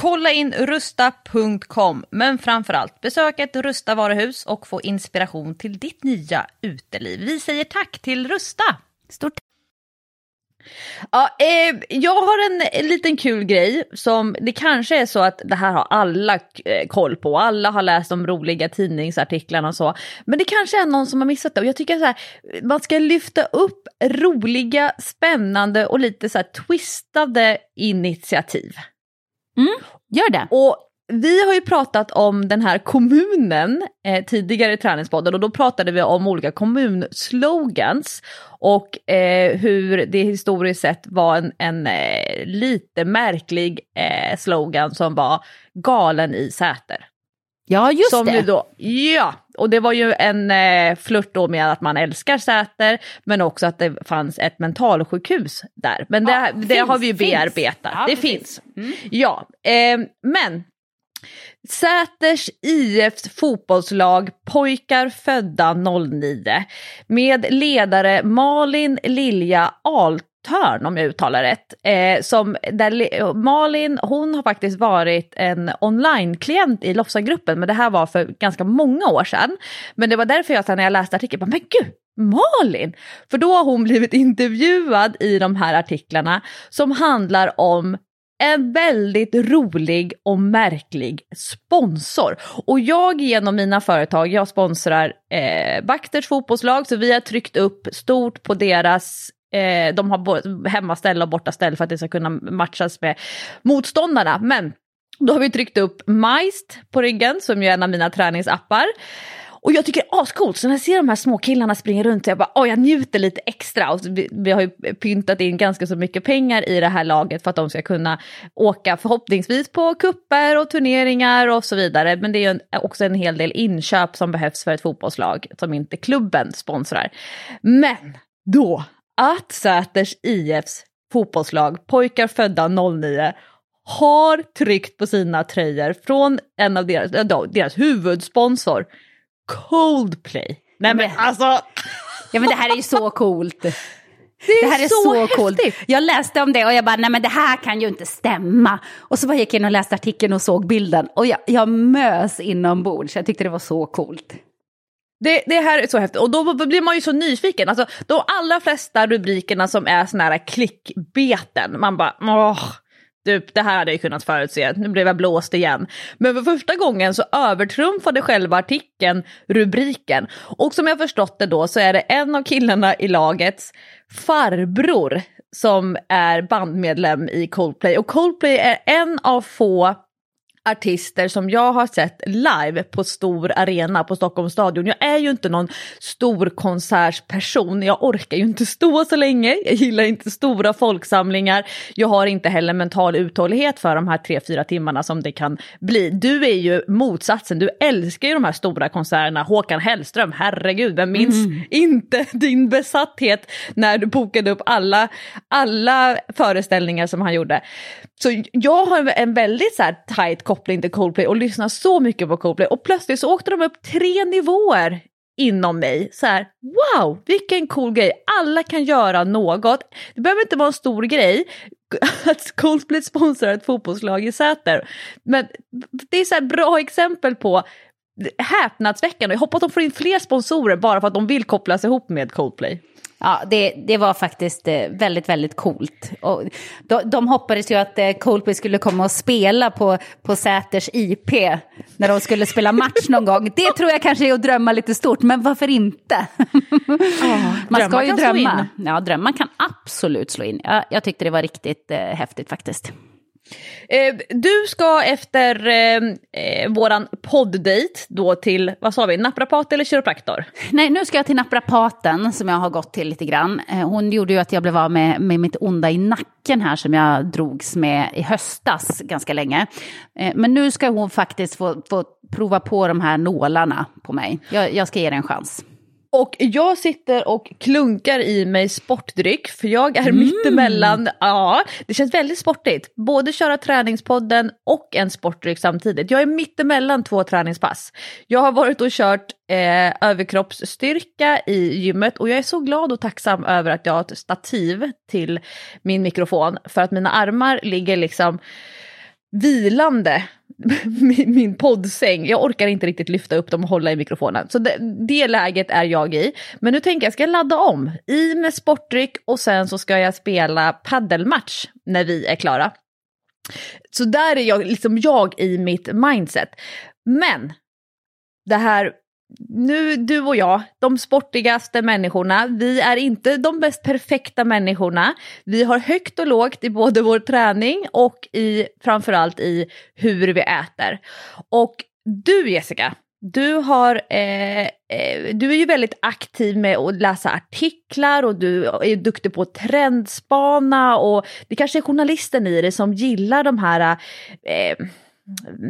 B: Kolla in rusta.com, men framförallt besök ett Rusta varuhus och få inspiration till ditt nya uteliv. Vi säger tack till Rusta!
A: Stort
B: Ja, eh, jag har en liten kul grej som det kanske är så att det här har alla eh, koll på. Alla har läst de roliga tidningsartiklarna och så. Men det kanske är någon som har missat det. Och jag tycker så här, man ska lyfta upp roliga, spännande och lite så här twistade initiativ.
A: Mm, gör det.
B: Och vi har ju pratat om den här kommunen eh, tidigare i Träningspodden och då pratade vi om olika kommunslogans och eh, hur det historiskt sett var en, en eh, lite märklig eh, slogan som var galen i Säter.
A: Ja, just
B: som
A: det.
B: Då, ja, och det var ju en eh, flört då med att man älskar Säter, men också att det fanns ett mentalsjukhus där. Men det,
A: Ja,
B: det
A: finns,
B: har vi ju bearbetat.
A: Ja,
B: det finns. Ja, eh, men Säters IFs fotbollslag Pojkar födda 09 med ledare Malin Lilja Törn, om jag uttalar rätt. Eh, som, där, Malin hon har faktiskt varit en online-klient i Lofsagruppen men det här var för ganska många år sedan. Men det var därför jag sen när jag läste artikeln bara, men gud, Malin! För då har hon blivit intervjuad i de här artiklarna som handlar om en väldigt rolig och märklig sponsor. Och jag genom mina företag, jag sponsrar eh, Bakters fotbollslag så vi har tryckt upp stort på deras eh, de har både hemmaställ och bortaställ för att det ska kunna matchas med motståndarna. Men då har vi tryckt upp Majst på ryggen som är en av mina träningsappar. Och jag tycker det är ascoolt, så när jag ser de här små killarna springa runt så jag bara, åh jag njuter lite extra. Och vi, vi, har ju pyntat in ganska så mycket pengar i det här laget för att de ska kunna åka förhoppningsvis på kupper och turneringar och så vidare. Men det är ju också en hel del inköp som behövs för ett fotbollslag som inte klubben sponsrar. Men då, att Säters IFs fotbollslag, pojkar födda 09, har tryckt på sina tröjor från en av deras, deras huvudsponsor Coldplay. Nej men alltså.
A: Ja men det här är ju så coolt. [laughs] Det,
B: det här är så, så coolt.
A: Jag läste om det och jag bara, nej men det här kan ju inte stämma. Och så bara gick jag in och läste artikeln och såg bilden. Och jag, jag mös inombords, jag tyckte det var så coolt.
B: Det, det här är så häftigt och då blir man ju så nyfiken. Alltså, de allra flesta rubrikerna som är såna här klickbeten, man bara åh, Typ, det här hade jag kunnat förutse, nu blev jag blåst igen. Men för första gången så övertrumfade själva artikeln rubriken. Och som jag förstått det då så är det en av killarna i lagets farbror som är bandmedlem i Coldplay. Och Coldplay är en av få artister som jag har sett live på stor arena på Stockholms stadion. Jag är ju inte någon stor konsertsperson, jag orkar ju inte stå så länge, jag gillar inte stora folksamlingar, jag har inte heller mental uthållighet för de här tre, fyra timmarna som det kan bli. Du är ju motsatsen, du älskar ju de här stora konserterna, Håkan Hellström, herregud, vem minns mm. inte [laughs] din besatthet när du bokade upp alla, alla föreställningar som han gjorde. Så jag har en väldigt så här tight koppling till Coldplay och lyssnade så mycket på Coldplay och plötsligt så åkte de upp tre nivåer inom mig. Så här, wow, vilken cool grej, alla kan göra något. Det behöver inte vara en stor grej [laughs] att Coldplay sponsrar ett fotbollslag i Säter. Men det är så bra exempel på häpnadsväckande. Jag hoppas att de får in fler sponsorer bara för att de vill kopplas ihop med Coldplay.
A: Ja, det, det var faktiskt eh, väldigt, väldigt coolt. Och de, de hoppades ju att eh, Coldplay skulle komma och spela på, på Säters IP när de skulle spela match någon gång. Det tror jag kanske är att drömma lite stort, men varför inte? Oh, [laughs] Man ska ju drömma. Ja, drömmar kan absolut slå in. Ja, jag tyckte det var riktigt eh, häftigt faktiskt.
B: Eh, du ska efter eh, eh, våran podddejt då till, vad sa vi, naprapat eller kiropraktor?
A: Nej, nu ska jag till naprapaten som jag har gått till lite grann. Eh, hon gjorde ju att jag blev av med, med mitt onda i nacken här som jag drogs med i höstas ganska länge. Eh, men nu ska hon faktiskt få, få prova på de här nålarna på mig. Jag, jag ska ge det en chans.
B: Och jag sitter och klunkar i mig sportdryck för jag är mm. mittemellan, ja det känns väldigt sportigt. Både köra träningspodden och en sportdryck samtidigt. Jag är mittemellan två träningspass. Jag har varit och kört eh, överkroppsstyrka i gymmet och jag är så glad och tacksam över att jag har ett stativ till min mikrofon för att mina armar ligger liksom vilande [laughs] min, min poddsäng. Jag orkar inte riktigt lyfta upp dem och hålla i mikrofonen. Så det, det läget är jag i. Men nu tänker jag, ska jag ladda om? I med sportdryck och sen så ska jag spela paddelmatch när vi är klara. Så där är jag, liksom jag i mitt mindset. Men det här nu du och jag, de sportigaste människorna, vi är inte de mest perfekta människorna. Vi har högt och lågt i både vår träning och i framförallt i hur vi äter. Och du Jessica, du, har, eh, eh, du är ju väldigt aktiv med att läsa artiklar och du är duktig på att trendspana och det kanske är journalisten i dig som gillar de här eh,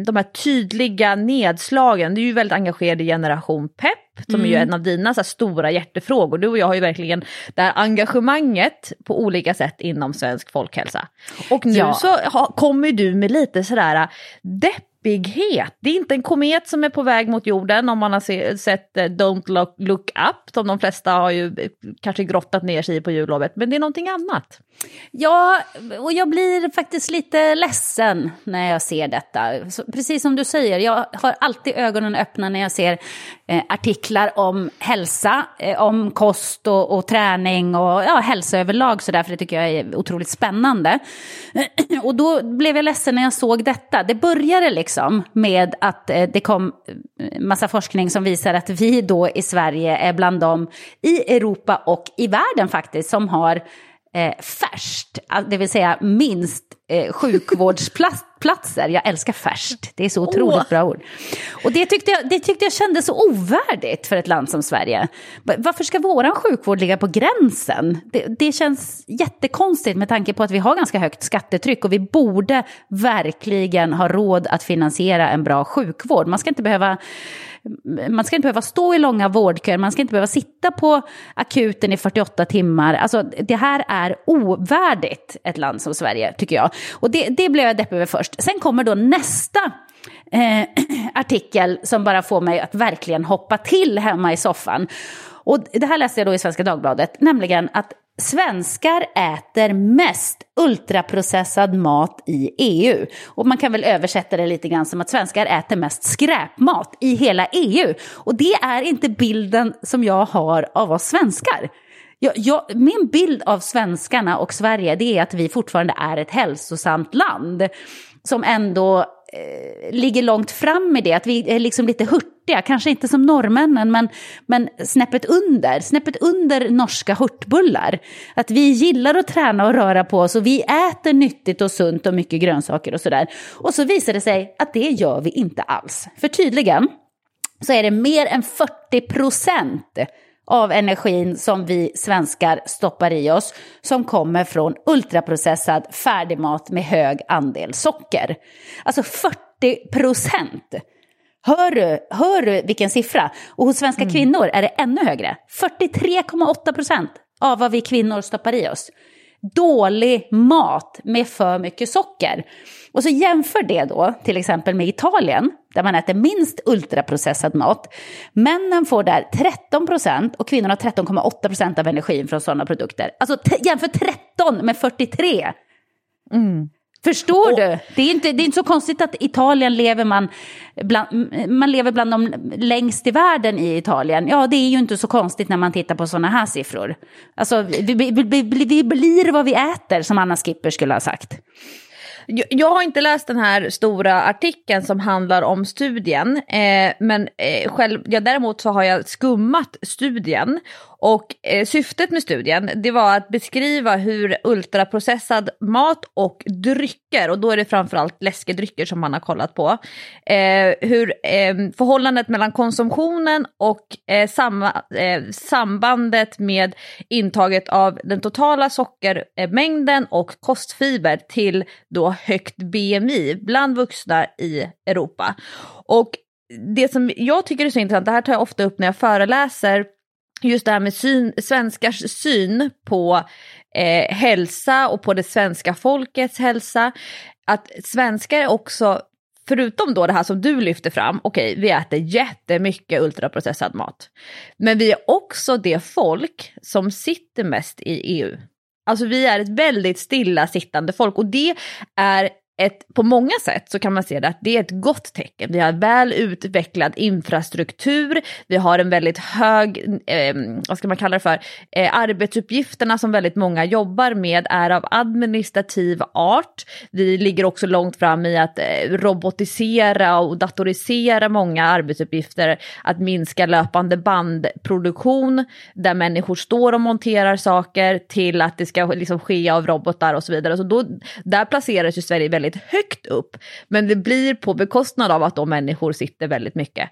B: de här tydliga nedslagen, du är ju väldigt engagerad i generation pepp, som mm. är ju en av dina så stora hjärtefrågor. Du och jag har ju verkligen det här engagemanget på olika sätt inom svensk folkhälsa. Och nu ja. så ha, kommer du med lite sådär depp deppighet. Det är inte en komet som är på väg mot jorden om man har se, sett eh, Don't look, look Up, som de flesta har ju eh, kanske grottat ner sig i på jullovet, men det är någonting annat.
A: Ja, och jag blir faktiskt lite ledsen när jag ser detta. Så, precis som du säger, jag har alltid ögonen öppna när jag ser eh, artiklar om hälsa, eh, om kost och, och, träning och ja, hälsa överlag, så därför det tycker jag är otroligt spännande. [clears throat] och då blev jag ledsen när jag såg detta. Det började liksom Liksom, med att eh, det kom eh, massa forskning som visar att vi då i Sverige är bland dem i Europa och i världen faktiskt som har eh, färst, det vill säga minst eh, sjukvårdsplatser. Jag älskar färst, det är så otroligt oh. bra ord. Och det tyckte, jag, det tyckte jag kändes så ovärdigt för ett land som Sverige. Varför ska vår sjukvård ligga på gränsen? Det, det känns jättekonstigt med tanke på att vi har ganska högt skattetryck och vi borde verkligen ha råd att finansiera en bra sjukvård. Man ska inte behöva man ska inte behöva stå i långa vårdköer, man ska inte behöva sitta på akuten i 48 timmar. Alltså, det här är ovärdigt ett land som Sverige, tycker jag. Och det, det blev jag deppig över först. Sen kommer då nästa eh, [clears throat] artikel som bara får mig att verkligen hoppa till hemma i soffan. Och det här läste jag då i Svenska Dagbladet, nämligen att Svenskar äter mest ultraprocessad mat i EU. Och man kan väl översätta det lite grann som att svenskar äter mest skräpmat i hela EU. Och det är inte bilden som jag har av oss svenskar. Jag, jag, min bild av svenskarna och Sverige det är att vi fortfarande är ett hälsosamt land som ändå eh, ligger långt fram i det, att vi är liksom lite hurtiga, kanske inte som norrmännen, men, men snäppet under, snäppet under norska hurtbullar. Att vi gillar att träna och röra på oss och vi äter nyttigt och sunt och mycket grönsaker och sådär. Och så visar det sig att det gör vi inte alls. För tydligen så är det mer än 40 procent av energin som vi svenskar stoppar i oss som kommer från ultraprocessad färdigmat med hög andel socker. Alltså 40 procent! Hör du, hör du vilken siffra? Och hos svenska mm. kvinnor är det ännu högre. 43,8 procent av vad vi kvinnor stoppar i oss. Dålig mat med för mycket socker. Och så jämför det då till exempel med Italien, där man äter minst ultraprocessad mat. Männen får där 13 procent och kvinnorna 13,8 procent av energin från sådana produkter. Alltså jämför 13 med 43. Mm. Förstår och, du? Det är, inte, det är inte så konstigt att Italien lever man, bland, man lever bland de längst i världen i Italien. Ja, det är ju inte så konstigt när man tittar på sådana här siffror. Alltså, vi, vi, vi, vi blir vad vi äter, som Anna Skipper skulle ha sagt.
B: Jag har inte läst den här stora artikeln som handlar om studien, eh, men eh, själv, ja, däremot så har jag skummat studien och eh, syftet med studien det var att beskriva hur ultraprocessad mat och drycker, och då är det framförallt läskedrycker som man har kollat på, eh, hur eh, förhållandet mellan konsumtionen och eh, samma, eh, sambandet med intaget av den totala sockermängden och kostfiber till då högt BMI bland vuxna i Europa. Och det som jag tycker är så intressant, det här tar jag ofta upp när jag föreläser, just det här med syn, svenskars syn på eh, hälsa och på det svenska folkets hälsa. Att svenskar också, förutom då det här som du lyfter fram, okej okay, vi äter jättemycket ultraprocessad mat. Men vi är också det folk som sitter mest i EU. Alltså vi är ett väldigt stillasittande folk och det är ett, på många sätt så kan man se det att det är ett gott tecken. Vi har väl utvecklad infrastruktur, vi har en väldigt hög, eh, vad ska man kalla det för, eh, arbetsuppgifterna som väldigt många jobbar med är av administrativ art. Vi ligger också långt fram i att eh, robotisera och datorisera många arbetsuppgifter, att minska löpande bandproduktion där människor står och monterar saker till att det ska liksom ske av robotar och så vidare. Så då, där placeras ju Sverige väldigt väldigt högt upp. Men det blir på bekostnad av att de människor sitter väldigt mycket.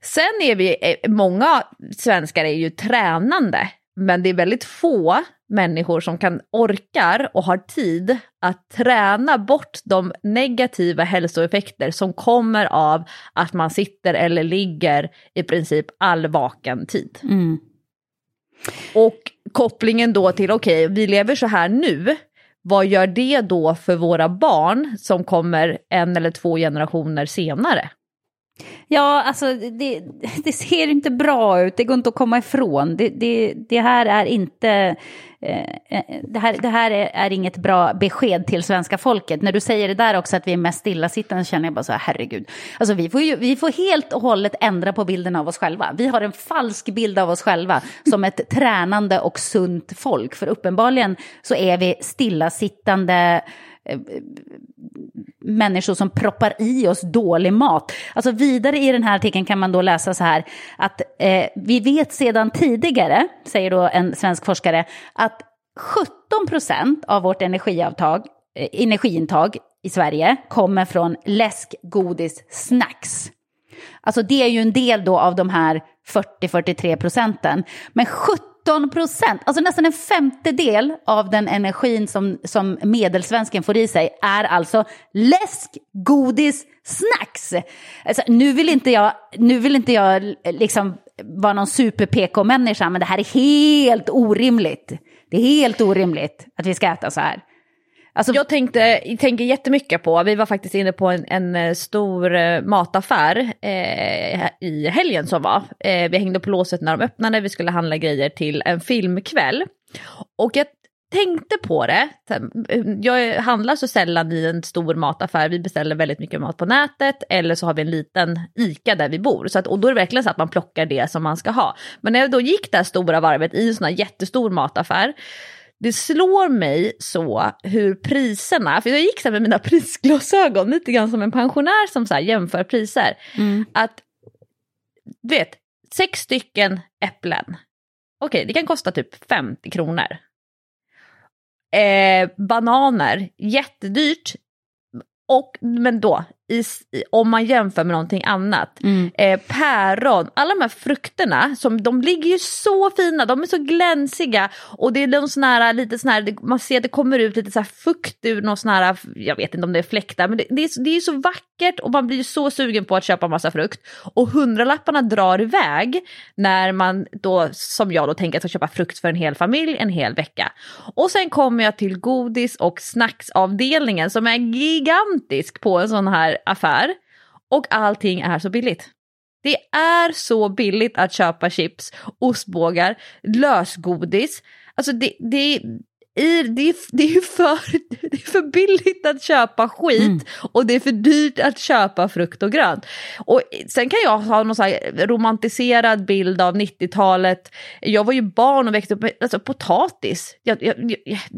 B: Sen är vi, eh, många svenskar är ju tränande, men det är väldigt få människor som kan orkar och har tid att träna bort de negativa hälsoeffekter som kommer av att man sitter eller ligger i princip all vaken tid. Mm. Och kopplingen då till, okej, okay, vi lever så här nu, vad gör det då för våra barn som kommer en eller två generationer senare?
A: Ja, alltså det, det ser inte bra ut, det går inte att komma ifrån. Det, det, det här är inte... Eh, eh, det här, det här är, är, inget bra besked till svenska folket. När du säger det där också att vi är mest stillasittande känner jag bara så här, herregud. Alltså vi får, ju, vi får helt och hållet ändra på bilden av oss själva. Vi har en falsk bild av oss själva som ett tränande och sunt folk. För uppenbarligen så är vi stillasittande Eh, människor som proppar i oss dålig mat. Alltså vidare i den här artikeln kan man då läsa så här att eh, vi vet sedan tidigare, säger då en svensk forskare, att 17 procent av vårt energiavtag, eh, energiintag i Sverige kommer från läsk, godis, snacks. Alltså det är ju en del då av de här 40-43 procenten. Men 17 17 procent, alltså nästan en femtedel av den energin som, som medelsvensken får i sig är alltså läsk, godis, snacks. Alltså, nu vill inte jag, nu vill inte jag liksom vara någon super-PK-människa, men det här är helt orimligt. Det är helt orimligt att vi ska äta så här.
B: Alltså, jag tänkte, tänker jättemycket på, vi var faktiskt inne på en, en eh, stor eh, mataffär eh, i helgen som var. Eh, vi hängde på låset när de öppnade, vi skulle handla grejer till en filmkväll. Och jag tänkte på det, eh, jag handlar så sällan i en stor mataffär, vi beställer väldigt mycket mat på nätet eller så har vi en liten ICA där vi bor. Så att, och då är det verkligen så att man plockar det som man ska ha. Men när jag då gick det här stora varvet i en sån här jättestor mataffär det slår mig så hur priserna, för jag gick så med mina [laughs] prisglasögon lite grann som en pensionär som så jämför priser. Mm. Att, du vet, sex stycken äpplen, okej okay, det kan kosta typ 50 kronor. Eh, bananer, jättedyrt. Och, men då, i, om man jämför med någonting annat. Mm. Eh, päron, alla de här frukterna, som, de ligger ju så fina, de är så glänsiga och det är någon sån här, lite sån här, man ser att det kommer ut lite så här fukt ur någon sån här, jag vet inte om det är fläktar, men det, det, är, det är så vackert och man blir så sugen på att köpa massa frukt. Och hundralapparna drar iväg när man då, som jag då tänker, att köpa frukt för en hel familj en hel vecka. Och sen kommer jag till godis och snacksavdelningen som är gigantisk på en sån här affär och allting är så billigt. Det är så billigt att köpa chips, ostbågar, lösgodis. Alltså det, det, i, det, är, det, är för, det är för billigt att köpa skit mm. och det är för dyrt att köpa frukt och grönt. Och sen kan jag ha någon så romantiserad bild av 90-talet. Jag var ju barn och växte upp med alltså, potatis. Jag, jag,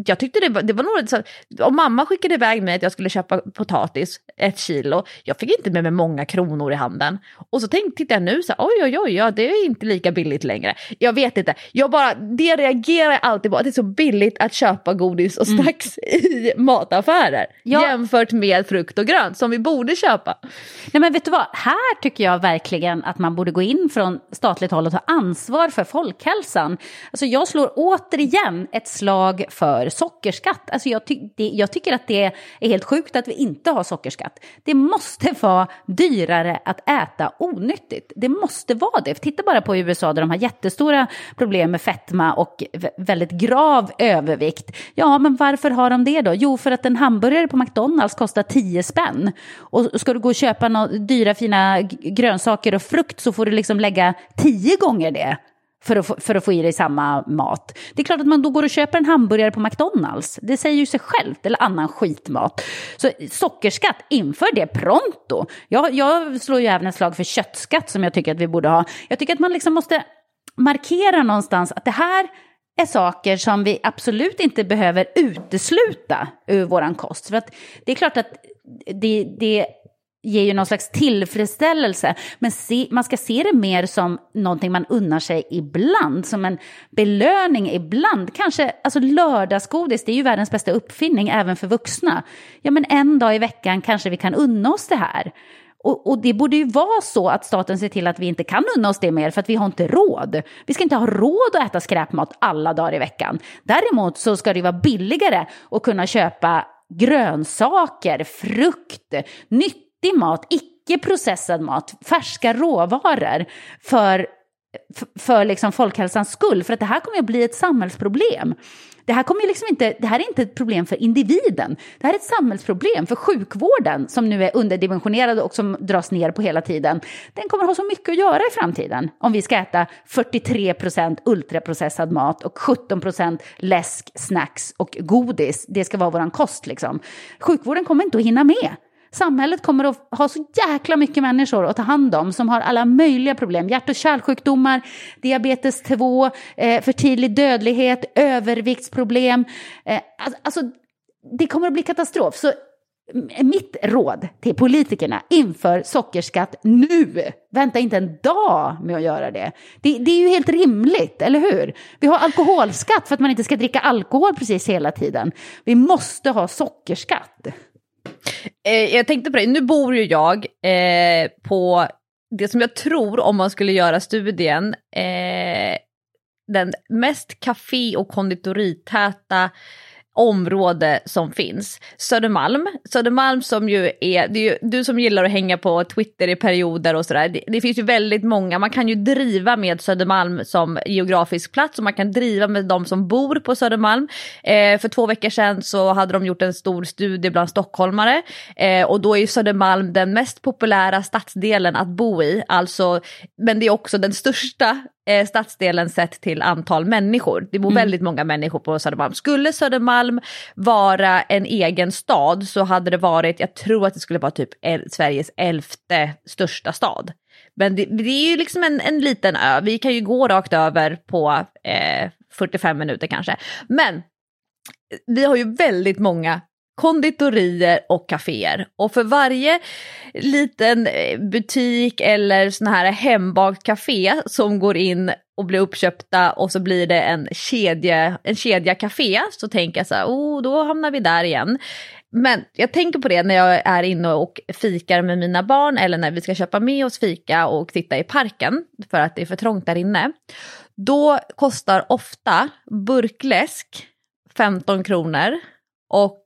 B: jag, tyckte det var, det var nog så om mamma skickade iväg mig att jag skulle köpa potatis, ett kilo, jag fick inte med mig många kronor i handen. Och så tänkte jag nu så här, oj oj oj, ja, det är inte lika billigt längre. Jag vet inte, jag bara, det reagerar jag alltid på, att det är så billigt att köpa köpa godis och mm. snacks mm. i mataffärer ja. jämfört med frukt och grönt som vi borde köpa.
A: Nej men vet du vad, här tycker jag verkligen att man borde gå in från statligt håll och ta ansvar för folkhälsan. Alltså jag slår återigen ett slag för sockerskatt. Alltså jag, ty det, jag tycker att det är helt sjukt att vi inte har sockerskatt. Det måste vara dyrare att äta onyttigt. Det måste vara det. För titta bara på USA där de har jättestora problem med fetma och väldigt grav övervikt övervikt. Ja, men varför har de det då? Jo, för att en hamburgare på McDonalds kostar 10 spänn. Och ska du gå och köpa några dyra fina grönsaker och frukt så får du liksom lägga 10 gånger det för att, få, för att få i dig samma mat. Det är klart att man då går och köper en hamburgare på McDonalds. Det säger ju sig självt, eller annan skitmat. Så sockerskatt, inför det pronto. Jag, jag slår ju även ett slag för köttskatt som jag tycker att vi borde ha. Jag tycker att man liksom måste markera någonstans att det här är saker som vi absolut inte behöver utesluta ur vår kost. För att det är klart att det, det ger ju någon slags tillfredsställelse. Men se, man ska se det mer som någonting man unnar sig ibland, som en belöning ibland. Kanske, alltså lördagsgodis, det är ju världens bästa uppfinning även för vuxna. Ja, men en dag i veckan kanske vi kan unna oss det här. Och, och, det borde ju vara så att staten ser till att vi inte kan unna oss det mer för att vi har inte råd. Vi ska inte ha råd att äta skräpmat alla dagar i veckan. Däremot så ska det vara billigare att kunna köpa grönsaker, frukt, nyttig mat, icke processad mat, färska råvaror för för liksom folkhälsans skull, för att det här kommer att bli ett samhällsproblem. Det här, kommer liksom inte, det här är inte ett problem för individen, det här är ett samhällsproblem för sjukvården som nu är underdimensionerad och som dras ner på hela tiden. Den kommer ha så mycket att göra i framtiden om vi ska äta 43 procent ultraprocessad mat och 17 procent läsk, snacks och godis. Det ska vara vår kost liksom. Sjukvården kommer inte att hinna med. Samhället kommer att ha så jäkla mycket människor att ta hand om som har alla möjliga problem. Hjärt och kärlsjukdomar, diabetes 2, eh, för tidig dödlighet, överviktsproblem. Eh, alltså, alltså det kommer att bli katastrof. Så mitt råd till politikerna inför sockerskatt nu. Vänta inte en dag med att göra det. det. Det är ju helt rimligt, eller hur? Vi har alkoholskatt för att man inte ska dricka alkohol precis hela tiden. Vi måste ha sockerskatt.
B: Eh, jag tänkte på det, nu bor ju jag eh, på det som jag tror om man skulle göra studien, eh, den mest kafé och konditoritäta område som finns. Södermalm, Södermalm som ju är, det är ju, du som gillar att hänga på Twitter i perioder och sådär, det, det, finns ju väldigt många, man kan ju driva med Södermalm som geografisk plats och man kan driva med de som bor på Södermalm. Eh, för två veckor sedan så hade de gjort en stor studie bland stockholmare eh, och då är ju Södermalm den mest populära stadsdelen att bo i, alltså, men det är också den största eh, stadsdelen sett till antal människor. Det bor mm. väldigt många människor på Södermalm. Skulle Södermalm vara en egen stad så hade det varit, jag tror att det skulle vara typ el Sveriges elfte största stad. Men det, det är ju liksom en, en, liten ö, vi kan ju gå rakt över på eh, 45 minuter kanske. Men vi har ju väldigt många konditorier och kaféer. Och för varje liten eh, butik eller sån här hembakt café som går in och blir uppköpta och så blir det en kedja, en kedja café så tänker jag så här, oh, då hamnar vi där igen. Men jag tänker på det när jag är inne och fikar med mina barn eller när vi ska köpa med oss fika och titta i parken för att det är för trångt där inne. Då kostar ofta burkläsk 15 kronor och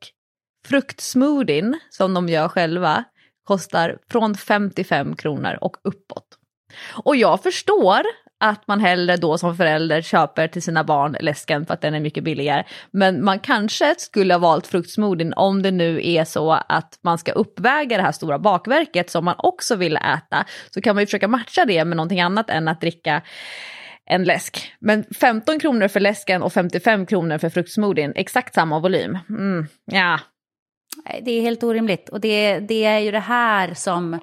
B: Fruktsmoothien som de gör själva kostar från 55 kronor och uppåt. Och jag förstår att man hellre då som förälder köper till sina barn läsken för att den är mycket billigare. Men man kanske skulle ha valt fruktsmoothien om det nu är så att man ska uppväga det här stora bakverket som man också vill äta. Så kan man ju försöka matcha det med någonting annat än att dricka en läsk. Men 15 kronor för läsken och 55 kronor för fruktsmoothien, exakt samma volym. Mm, ja,
A: det är helt orimligt. Och det, det är ju det här som...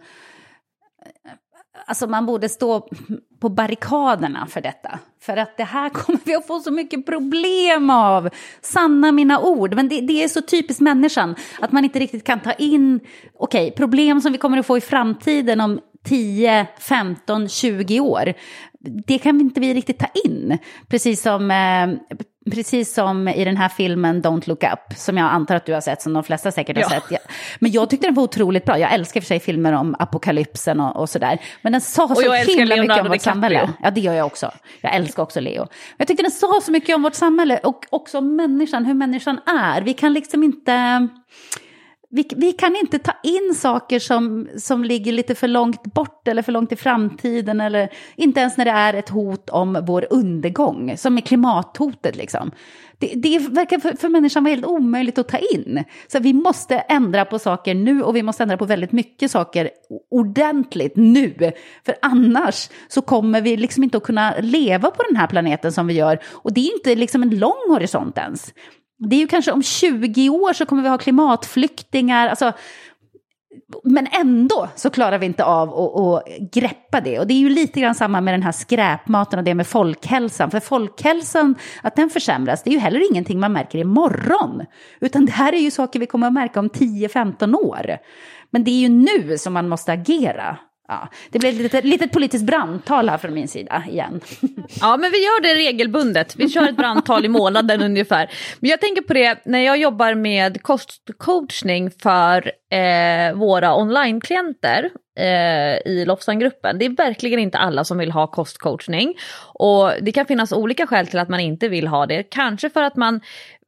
A: Alltså man borde stå på barrikaderna för detta. För att det här [laughs] kommer vi att få så mycket problem av. Sanna mina ord. Men det, det är så typiskt människan. Att man inte riktigt kan ta in, okej, okay, problem som vi kommer att få i framtiden om 10, 15, 20 år. Det kan vi inte vi riktigt ta in. Precis som eh, Precis som i den här filmen Don't look up, som jag antar att du har sett, som de flesta säkert har ja. sett. Men jag tyckte den var otroligt bra. Jag älskar för sig filmer om apokalypsen och, och sådär. Men den sa så himla mycket om vårt samhälle. Ja, det gör jag också. Jag älskar också Leo. Jag tyckte den sa så mycket om vårt samhälle och också om människan, hur människan är. Vi kan liksom inte vi, vi, kan inte ta in saker som, som ligger lite för långt bort eller för långt i framtiden eller inte ens när det är ett hot om vår undergång, som är klimathotet liksom. Det, det verkar för, för människan vara helt omöjligt att ta in. Så vi måste ändra på saker nu och vi måste ändra på väldigt mycket saker ordentligt nu. För annars så kommer vi liksom inte att kunna leva på den här planeten som vi gör. Och det är inte liksom en lång horisont ens det är ju kanske om 20 år så kommer vi ha klimatflyktingar. Alltså, men ändå så klarar vi inte av att, att, greppa det. Och det är ju lite grann samma med den här skräpmaten och det med folkhälsan. För folkhälsan, att den försämras, det är ju heller ingenting man märker imorgon. Utan det här är ju saker vi kommer att märka om 10-15 år. Men det är ju nu som man måste agera. Ja, det blev ett litet, litet politiskt brandtal här från min sida igen. [laughs]
B: Ja, men vi gör det regelbundet. Vi kör ett brandtal i månaden ungefär. Men jag tänker på det när jag jobbar med kostcoachning för eh, våra onlineklienter eh, i Lofsangruppen. Det är verkligen inte alla som vill ha kostcoachning. Och det kan finnas olika skäl till att man inte vill ha det. Kanske för att man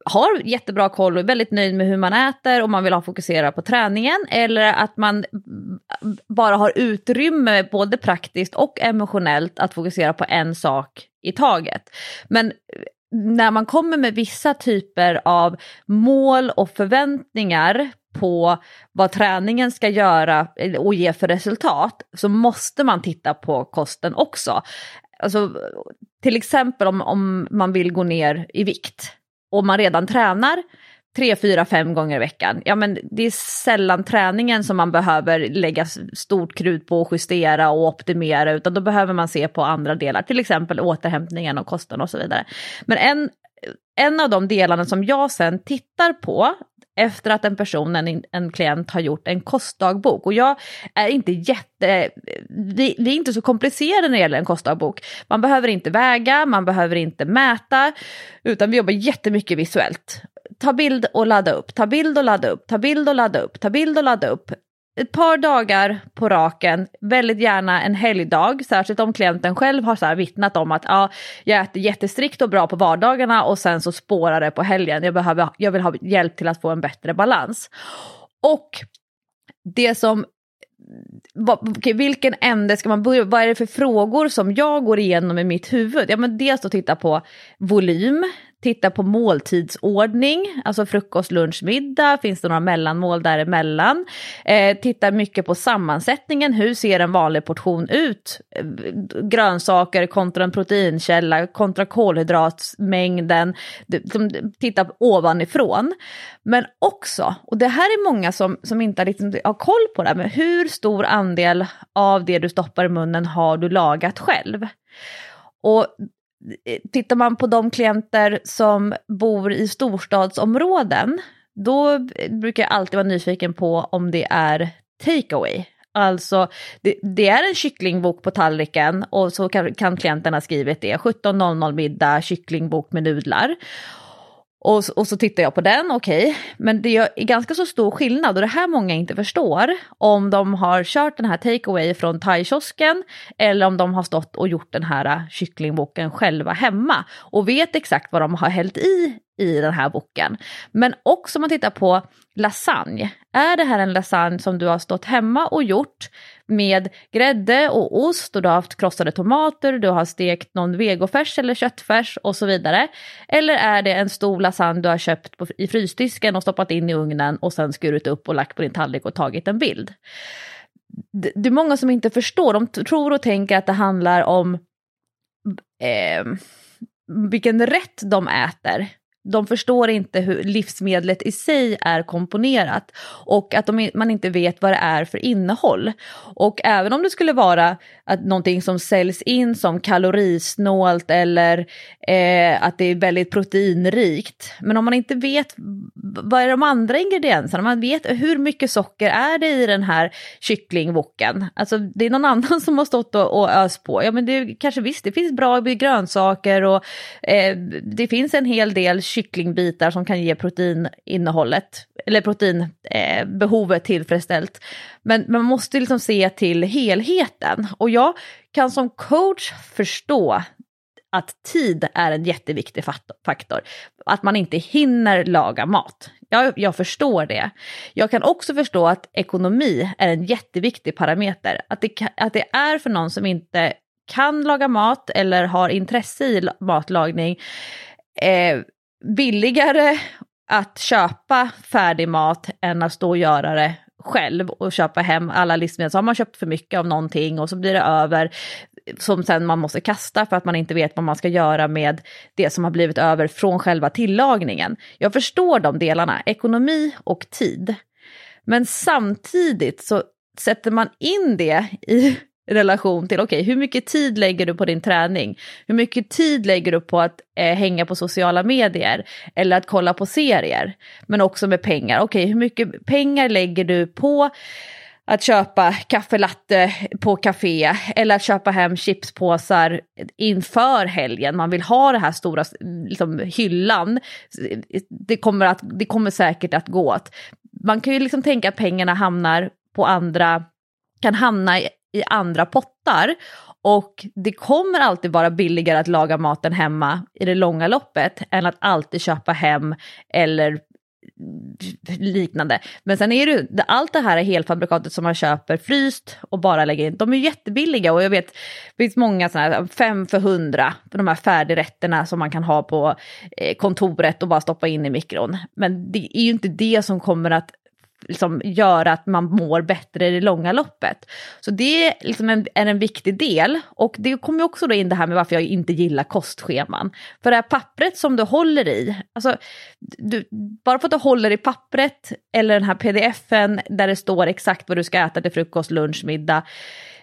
B: har jättebra koll och är väldigt nöjd med hur man äter och man vill ha fokusera på träningen. Eller att man bara har utrymme både praktiskt och emotionellt att fokusera på en sak i taget. Men när man kommer med vissa typer av mål och förväntningar på vad träningen ska göra och ge för resultat så måste man titta på kosten också. Alltså, till exempel om, om man vill gå ner i vikt och man redan tränar tre, fyra, fem gånger i veckan. Ja, men det är sällan träningen som man behöver lägga stort krut på och justera och optimera, utan då behöver man se på andra delar, till exempel återhämtningen och kosten och så vidare. Men en, en av de delarna som jag sen tittar på efter att en person, en, en klient har gjort en kostdagbok. Och jag är inte jätte, vi, vi är inte så komplicerade när det gäller en kostdagbok. Man behöver inte väga, man behöver inte mäta, utan vi jobbar jättemycket visuellt ta bild och ladda upp, ta bild och ladda upp, ta bild och ladda upp, ta bild och ladda upp. Ett par dagar på raken, väldigt gärna en helgdag, särskilt om klienten själv har så här vittnat om att ja, jag äter jättestrikt och bra på vardagarna och sen så spårar det på helgen. Jag, behöver, jag vill ha hjälp till att få en bättre balans. Och det som okay, vilken ände ska man börja? Vad är det för frågor som jag går igenom i mitt huvud? Ja, men dels att titta på volym, titta på måltidsordning, alltså frukost, lunch, middag, finns det några mellanmål däremellan? Eh, titta mycket på sammansättningen, hur ser en vanlig portion ut? Eh, grönsaker kontra en proteinkälla, kontra kolhydratmängden, titta ovanifrån. Men också, och det här är många som, som inte har, liksom, har koll på det här, men hur stor andel av det du stoppar i munnen har du lagat själv? Och Eh, tittar man på de klienter som bor i storstadsområden, då brukar jag alltid vara nyfiken på om det är takeaway. Alltså, det, det, är en kycklingbok på tallriken och så kan, kan klienten ha skrivit det. 17.00 middag, kycklingbok med nudlar. Och, och så tittar jag på den, okej, okay. men det är ganska så stor skillnad och det här många inte förstår om de har kört den här takeaway från thaikiosken eller om de har stått och gjort den här äh, kycklingboken själva hemma och vet exakt vad de har hällt i i den här boken. Men också om man tittar på lasagne. Är det här en lasagne som du har stått hemma och gjort med grädde och ost och du har haft krossade tomater, du har stekt någon vegofärs eller köttfärs och så vidare. Eller är det en stor lasagne du har köpt på, i frysdisken och stoppat in i ugnen och sen skurit upp och lagt på din tallrik och tagit en bild. Det, det är många som inte förstår, de tror och tänker att det handlar om eh, vilken rätt de äter de förstår inte hur livsmedlet i sig är komponerat och att de, man inte vet vad det är för innehåll. Och även om det skulle vara att någonting som säljs in som kalorisnålt eller eh, att det är väldigt proteinrikt, men om man inte vet vad är de andra ingredienserna, man vet hur mycket socker är det i den här kycklingwoken, alltså det är någon annan [laughs] som har stått och, och öst på, ja men det kanske visst, det finns bra grönsaker och eh, det finns en hel del kycklingbitar som kan ge proteininnehållet, eller proteinbehovet eh, tillfredsställt. Men man måste liksom se till helheten och jag kan som coach förstå att tid är en jätteviktig faktor. Att man inte hinner laga mat. Jag, jag förstår det. Jag kan också förstå att ekonomi är en jätteviktig parameter. Att det, att det är för någon som inte kan laga mat eller har intresse i matlagning eh, billigare att köpa färdig mat än att stå och göra det själv och köpa hem alla livsmedel. Så har man köpt för mycket av någonting och så blir det över som sen man måste kasta för att man inte vet vad man ska göra med det som har blivit över från själva tillagningen. Jag förstår de delarna, ekonomi och tid. Men samtidigt så sätter man in det i relation till, okej, okay, hur mycket tid lägger du på din träning? Hur mycket tid lägger du på att eh, hänga på sociala medier eller att kolla på serier? Men också med pengar, okej, okay, hur mycket pengar lägger du på att köpa kaffelatte på café eller att köpa hem chipspåsar inför helgen. Man vill ha den här stora liksom, hyllan. Det kommer, att, det kommer säkert att gå åt. Man kan ju liksom tänka att pengarna hamnar på andra kan hamna i, i andra pottar. Och det kommer alltid vara billigare att laga maten hemma i det långa loppet än att alltid köpa hem eller liknande. Men sen är det allt det här helfabrikatet som man köper fryst och bara lägger in, de är jättebilliga och jag vet, det finns många sådana här, fem för hundra, för de här färdigrätterna som man kan ha på eh, kontoret och bara stoppa in i mikron. Men det är ju inte det som kommer att liksom göra att man mår bättre i det långa loppet. Så det är, liksom en, är en viktig del och det kommer också då in det här med varför jag inte gillar kostscheman. För det här pappret som du håller i, alltså, du, bara för att du håller i pappret eller den här pdfen där det står exakt vad du ska äta till frukost, lunch, middag,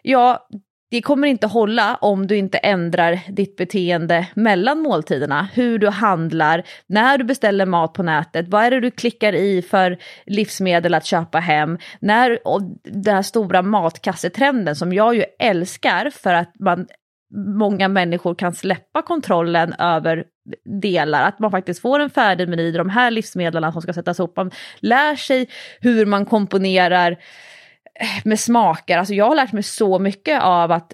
B: ja, det kommer inte hålla om du inte ändrar ditt beteende mellan måltiderna. Hur du handlar, när du beställer mat på nätet, vad är det du klickar i för livsmedel att köpa hem? När, och den här stora matkassetrenden som jag ju älskar för att man många människor kan släppa kontrollen över delar, att man faktiskt får en färdig meny, de här livsmedlen som ska sättas ihop, man lär sig hur man komponerar med smaker, alltså jag har lärt mig så mycket av att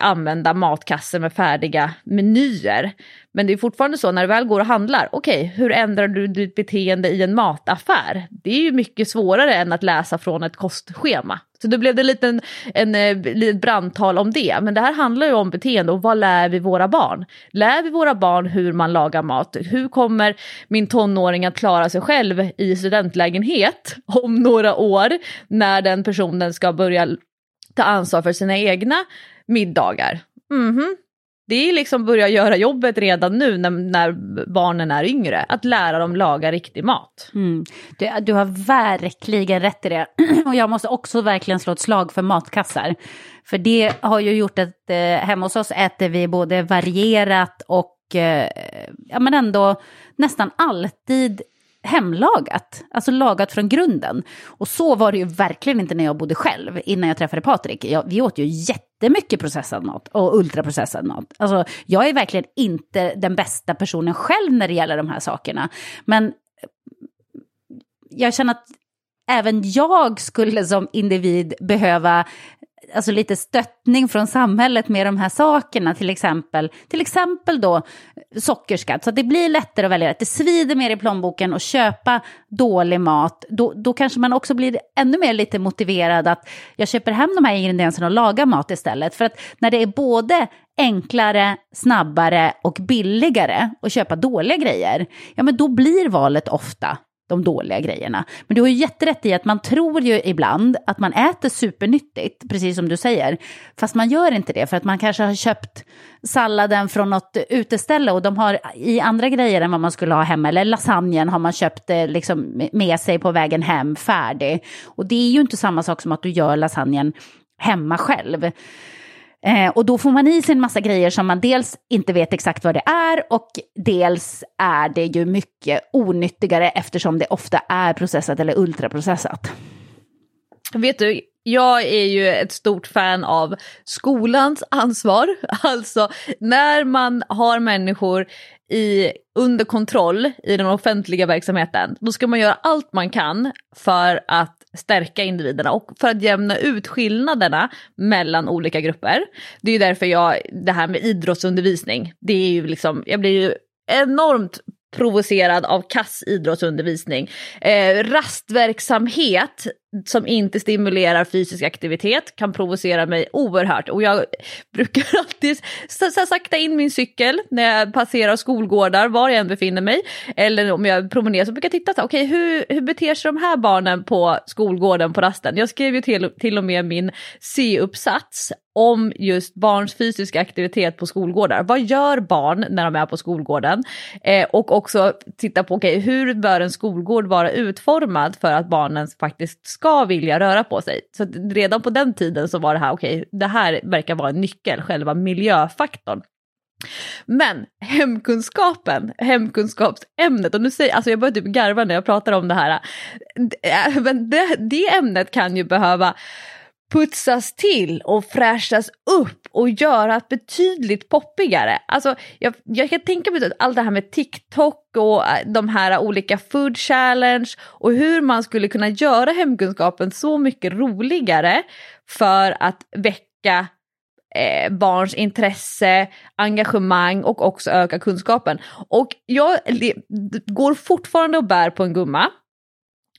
B: använda matkassen med färdiga menyer. Men det är fortfarande så när du väl går och handlar, okej, okay, hur ändrar du ditt beteende i en mataffär? Det är ju mycket svårare än att läsa från ett kostschema. Så då blev det lite en, en, eh, en brandtal om det. Men det här handlar ju om beteende och vad lär vi våra barn? Lär vi våra barn hur man lagar mat? Hur kommer min tonåring att klara sig själv i studentlägenhet [laughs] om några år när den personen ska börja ta ansvar för sina egna middagar? Mm -hmm. Det är liksom börja göra jobbet redan nu när, när, barnen är yngre, att lära dem laga riktig mat.
A: Mm. Du, du, har verkligen rätt i det. [clears throat] Och jag måste också verkligen slå ett slag för matkassar. För det har ju gjort att eh, hemma hos oss äter vi både varierat och eh, ja, men ändå nästan alltid hemlagat, alltså lagat från grunden. Och så var det ju verkligen inte när jag bodde själv, innan jag träffade Patrik. Jag, vi åt ju jättemycket processad mat och ultraprocessad mat. Alltså, jag är verkligen inte den bästa personen själv när det gäller de här sakerna. Men eh, jag känner att även jag skulle som individ behöva alltså lite stöttning från samhället med de här sakerna, till exempel, till exempel då sockerskatt, så att det blir lättare att välja rätt. Det svider mer i plånboken att köpa dålig mat, då, då kanske man också blir ännu mer lite motiverad att jag köper hem de här ingredienserna och lagar mat istället. För att när det är både enklare, snabbare och billigare att köpa dåliga grejer, ja men då blir valet ofta de dåliga grejerna. Men du har ju jätterätt i att man tror ju ibland att man äter supernyttigt, precis som du säger. Fast man gör inte det för att man kanske har köpt salladen från något uteställe och de har i andra grejer än vad man skulle ha hemma. Eller lasagnen har man köpt eh, liksom med sig på vägen hem färdig. Och det är ju inte samma sak som att du gör lasagnen hemma själv. Eh, och då får man i sig en massa grejer som man dels inte vet exakt vad det är och dels är det ju mycket onyttigare eftersom det ofta är processat eller ultraprocessat.
B: Vet du, jag är ju ett stort fan av skolans ansvar. [laughs] Alltså när man har människor i, under kontroll i den offentliga verksamheten, då ska man göra allt man kan för att stärka individerna och för att jämna ut skillnaderna mellan olika grupper. Det är ju därför jag, det här med idrottsundervisning, det är ju liksom, jag blir ju enormt provocerad av kass idrottsundervisning. Eh, rastverksamhet som inte stimulerar fysisk aktivitet kan provocera mig oerhört. Och jag brukar [laughs] alltid sakta in min cykel när jag passerar skolgårdar, var jag än befinner mig. Eller om jag promenerar så brukar jag titta, okej okay, hur, hur beter sig de här barnen på skolgården på rasten? Jag skrev ju till, till och med min C-uppsats om just barns fysiska aktivitet på skolgårdar. Vad gör barn när de är på skolgården? Eh, och också titta på okay, hur bör en skolgård vara utformad för att barnen faktiskt ska vilja röra på sig. Så redan på den tiden så var det här, okej, okay, det här verkar vara en nyckel, själva miljöfaktorn. Men hemkunskapen, hemkunskapsämnet, och nu säger, alltså jag börjar typ garva när jag pratar om det här, men det, det ämnet kan ju behöva putsas till och fräschas upp och göras betydligt poppigare. Alltså, jag, jag kan tänka mig att allt det här med TikTok och äh, de här olika food challenge och hur man skulle kunna göra hemkunskapen så mycket roligare för att väcka eh, barns intresse, engagemang och också öka kunskapen. Och jag går fortfarande och bär på en gumma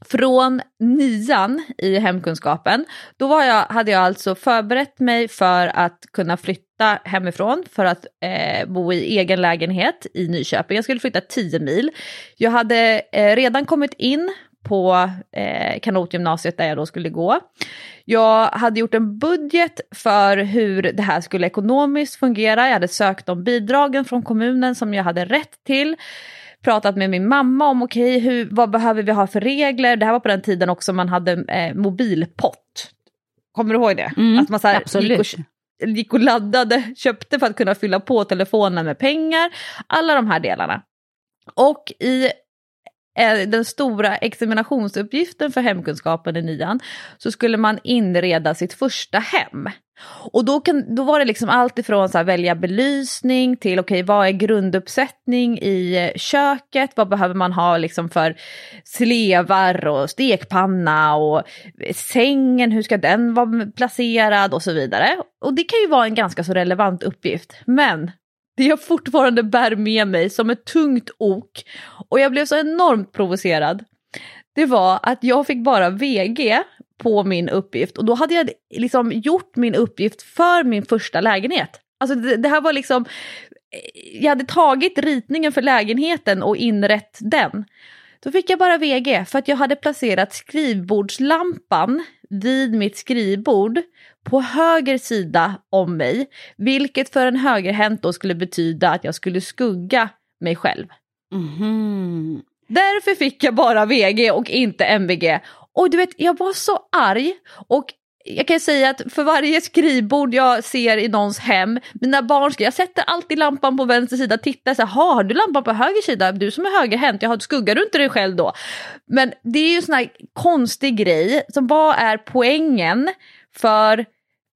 B: från nian i hemkunskapen, då var jag, hade jag alltså förberett mig för att kunna flytta hemifrån för att eh, bo i egen lägenhet i Nyköping. Jag skulle flytta 10 mil. Jag hade eh, redan kommit in på eh, kanotgymnasiet där jag då skulle gå. Jag hade gjort en budget för hur det här skulle ekonomiskt fungera. Jag hade sökt de bidragen från kommunen som jag hade rätt till pratat med min mamma om okej, okay, vad behöver vi ha för regler? Det här var på den tiden också man hade eh, mobilpott. Kommer du ihåg det?
A: Mm,
B: att man så här. Gick och, gick och laddade, köpte för att kunna fylla på telefonen med pengar. Alla de här delarna. Och i Eh, den stora examinationsuppgiften för hemkunskapen i nian så skulle man inreda sitt första hem. Och då, kan, då var det liksom allt ifrån så välja belysning till okej okay, vad är grunduppsättning i eh, köket, vad behöver man ha liksom för slevar och stekpanna och sängen, hur ska den vara placerad och så vidare. Och det kan ju vara en ganska så relevant uppgift. Men det jag fortfarande bär med mig som ett tungt ok och jag blev så enormt provocerad. Det var att jag fick bara VG på min uppgift och då hade jag liksom gjort min uppgift för min första lägenhet. Alltså det, det här var liksom, eh, jag hade tagit ritningen för lägenheten och inrett den. Då fick jag bara VG för att jag hade placerat skrivbordslampan vid mitt skrivbord på höger sida om mig, vilket för en högerhänt då skulle betyda att jag skulle skugga mig själv.
A: Mm.
B: Därför fick jag bara VG och inte MVG. Och du vet, jag var så arg och jag kan säga att för varje skrivbord jag ser i någons hem, mina barn skriver, jag sätter alltid lampan på vänster sida, tittar så här, har du lampan på höger sida? Du som är högerhänt, jag skuggar du inte dig själv då? Men det är ju en sån här konstig grej, som vad är poängen för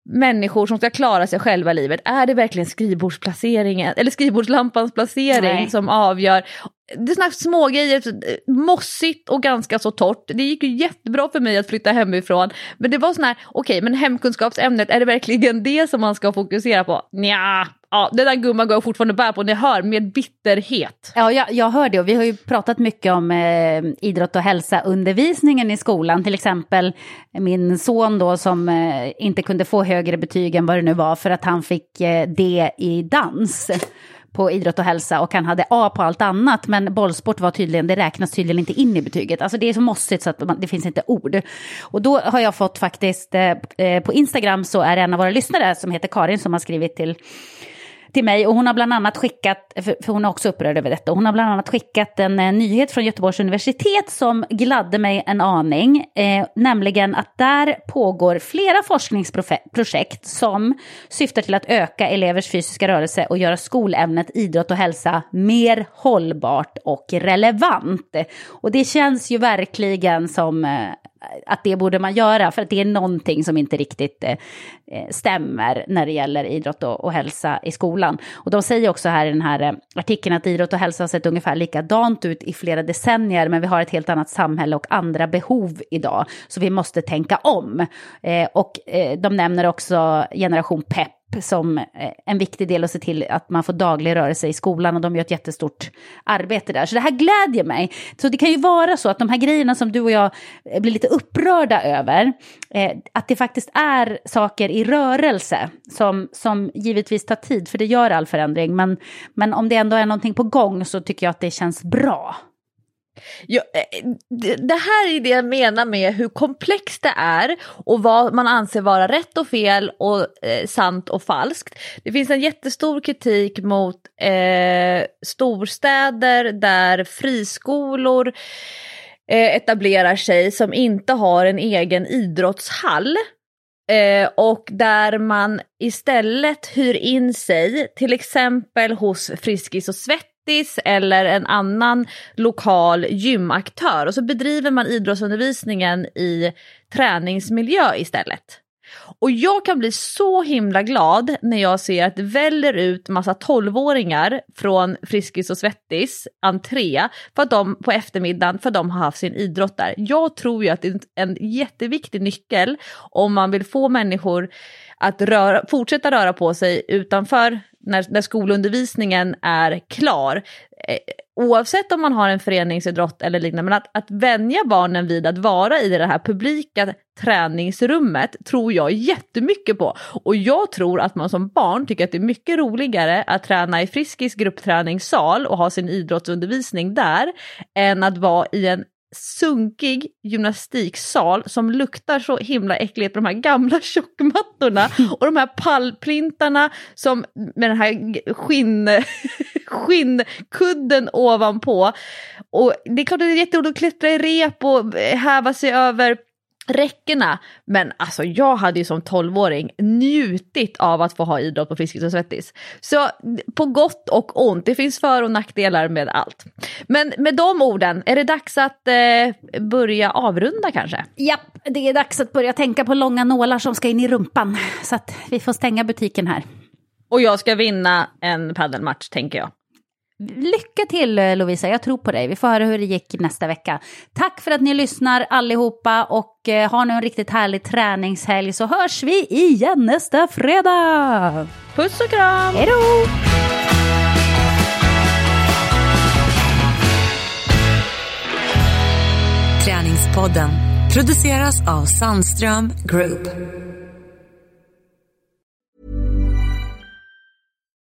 B: människor som ska klara sig själva i livet, är det verkligen skrivbordsplaceringen eller skrivbordslampans placering Nej. som avgör? Det är sådana små grejer, mossigt och ganska så torrt. Det gick ju jättebra för mig att flytta hemifrån. Men det var sån här, okej okay, men hemkunskapsämnet, är det verkligen det som man ska fokusera på? Nja, ja, den där gumman går jag fortfarande bär på, ni hör, med bitterhet.
A: Ja, jag, jag hör det och vi har ju pratat mycket om eh, idrott och hälsa-undervisningen i skolan. Till exempel min son då som eh, inte kunde få högre betyg än vad det nu var för att han fick eh, D i dans på idrott och hälsa och han hade A på allt annat. Men bollsport var tydligen, det räknas tydligen inte in i betyget. Alltså det är så mossigt så att man, det finns inte ord. Och då har jag fått faktiskt, eh, eh på Instagram så är det en av våra lyssnare som heter Karin som har skrivit till till mig och hon har bland annat skickat, för hon är också upprörd över detta, hon har bland annat skickat en eh, nyhet från Göteborgs universitet som gladde mig en aning, eh, nämligen att där pågår flera forskningsprojekt som syftar till att öka elevers fysiska rörelse och göra skolämnet idrott och hälsa mer hållbart och relevant. Och det känns ju verkligen som eh, att det borde man göra, för att det är någonting som inte riktigt eh, eh, stämmer när det gäller idrott och, och, hälsa i skolan. Och de säger också här i den här eh, artikeln att idrott och hälsa har sett ungefär likadant ut i flera decennier, men vi har ett helt annat samhälle och andra behov idag, så vi måste tänka om. Eh, och eh, de nämner också generation PEP, som eh, en viktig del att se till att man får daglig rörelse i skolan och de gör ett jättestort arbete där. Så det här glädjer mig. Så det kan ju vara så att de här grejerna som du och jag eh, blir lite upprörda över, eh, att det faktiskt är saker i rörelse som, som givetvis tar tid, för det gör all förändring. Men, men om det ändå är någonting på gång så tycker jag att det känns bra.
B: Ja, eh, eh, det här är det jag menar med hur komplext det är och vad man anser vara rätt och fel och eh, sant och falskt. Det finns en jättestor kritik mot eh, storstäder där friskolor eh, etablerar sig som inte har en egen idrottshall. Eh, och där man istället hyr in sig, till exempel hos Friskis och Svett eller en annan lokal gymaktör och så bedriver man idrottsundervisningen i träningsmiljö istället. Och jag kan bli så himla glad när jag ser att det väller ut massa tolvåringar från Friskis och Svettis entré för att de, på eftermiddagen för att de har haft sin idrott där. Jag tror ju att det är en jätteviktig nyckel om man vill få människor att röra, fortsätta röra på sig utanför när, när skolundervisningen är klar. Eh, oavsett om man har en föreningsidrott eller liknande, men att, att vänja barnen vid att vara i det här publika träningsrummet tror jag jättemycket på. Och jag tror att man som barn tycker att det är mycket roligare att träna i Friskis gruppträningssal och ha sin idrottsundervisning där än att vara i en sunkig gymnastiksal som luktar så himla äckligt på de här gamla [laughs] tjockmattorna och de här pallplintarna som med den här skinn, [laughs] skinnkudden ovanpå. Och det är klart att det är jätteroligt att klättra i rep och eh, häva sig över räckena. Men alltså jag hade ju som tolvåring njutit av att få ha idrott på Friskis och Svettis. Så på gott och ont, det finns för och nackdelar med allt. Men med de orden, är det dags att eh, börja avrunda kanske?
A: Japp, det är dags att börja tänka på långa nålar som ska in i rumpan. Så att vi får stänga butiken här.
B: Och jag ska vinna en paddelmatch tänker jag.
A: Lycka till Lovisa, jag tror på dig. Vi får höra hur det gick nästa vecka. Tack för att ni lyssnar allihopa och eh, ha nu en riktigt härlig träningshelg så hörs vi igen nästa fredag.
B: Puss och kram!
A: Hej då!
C: Träningspodden produceras av Sandström Group.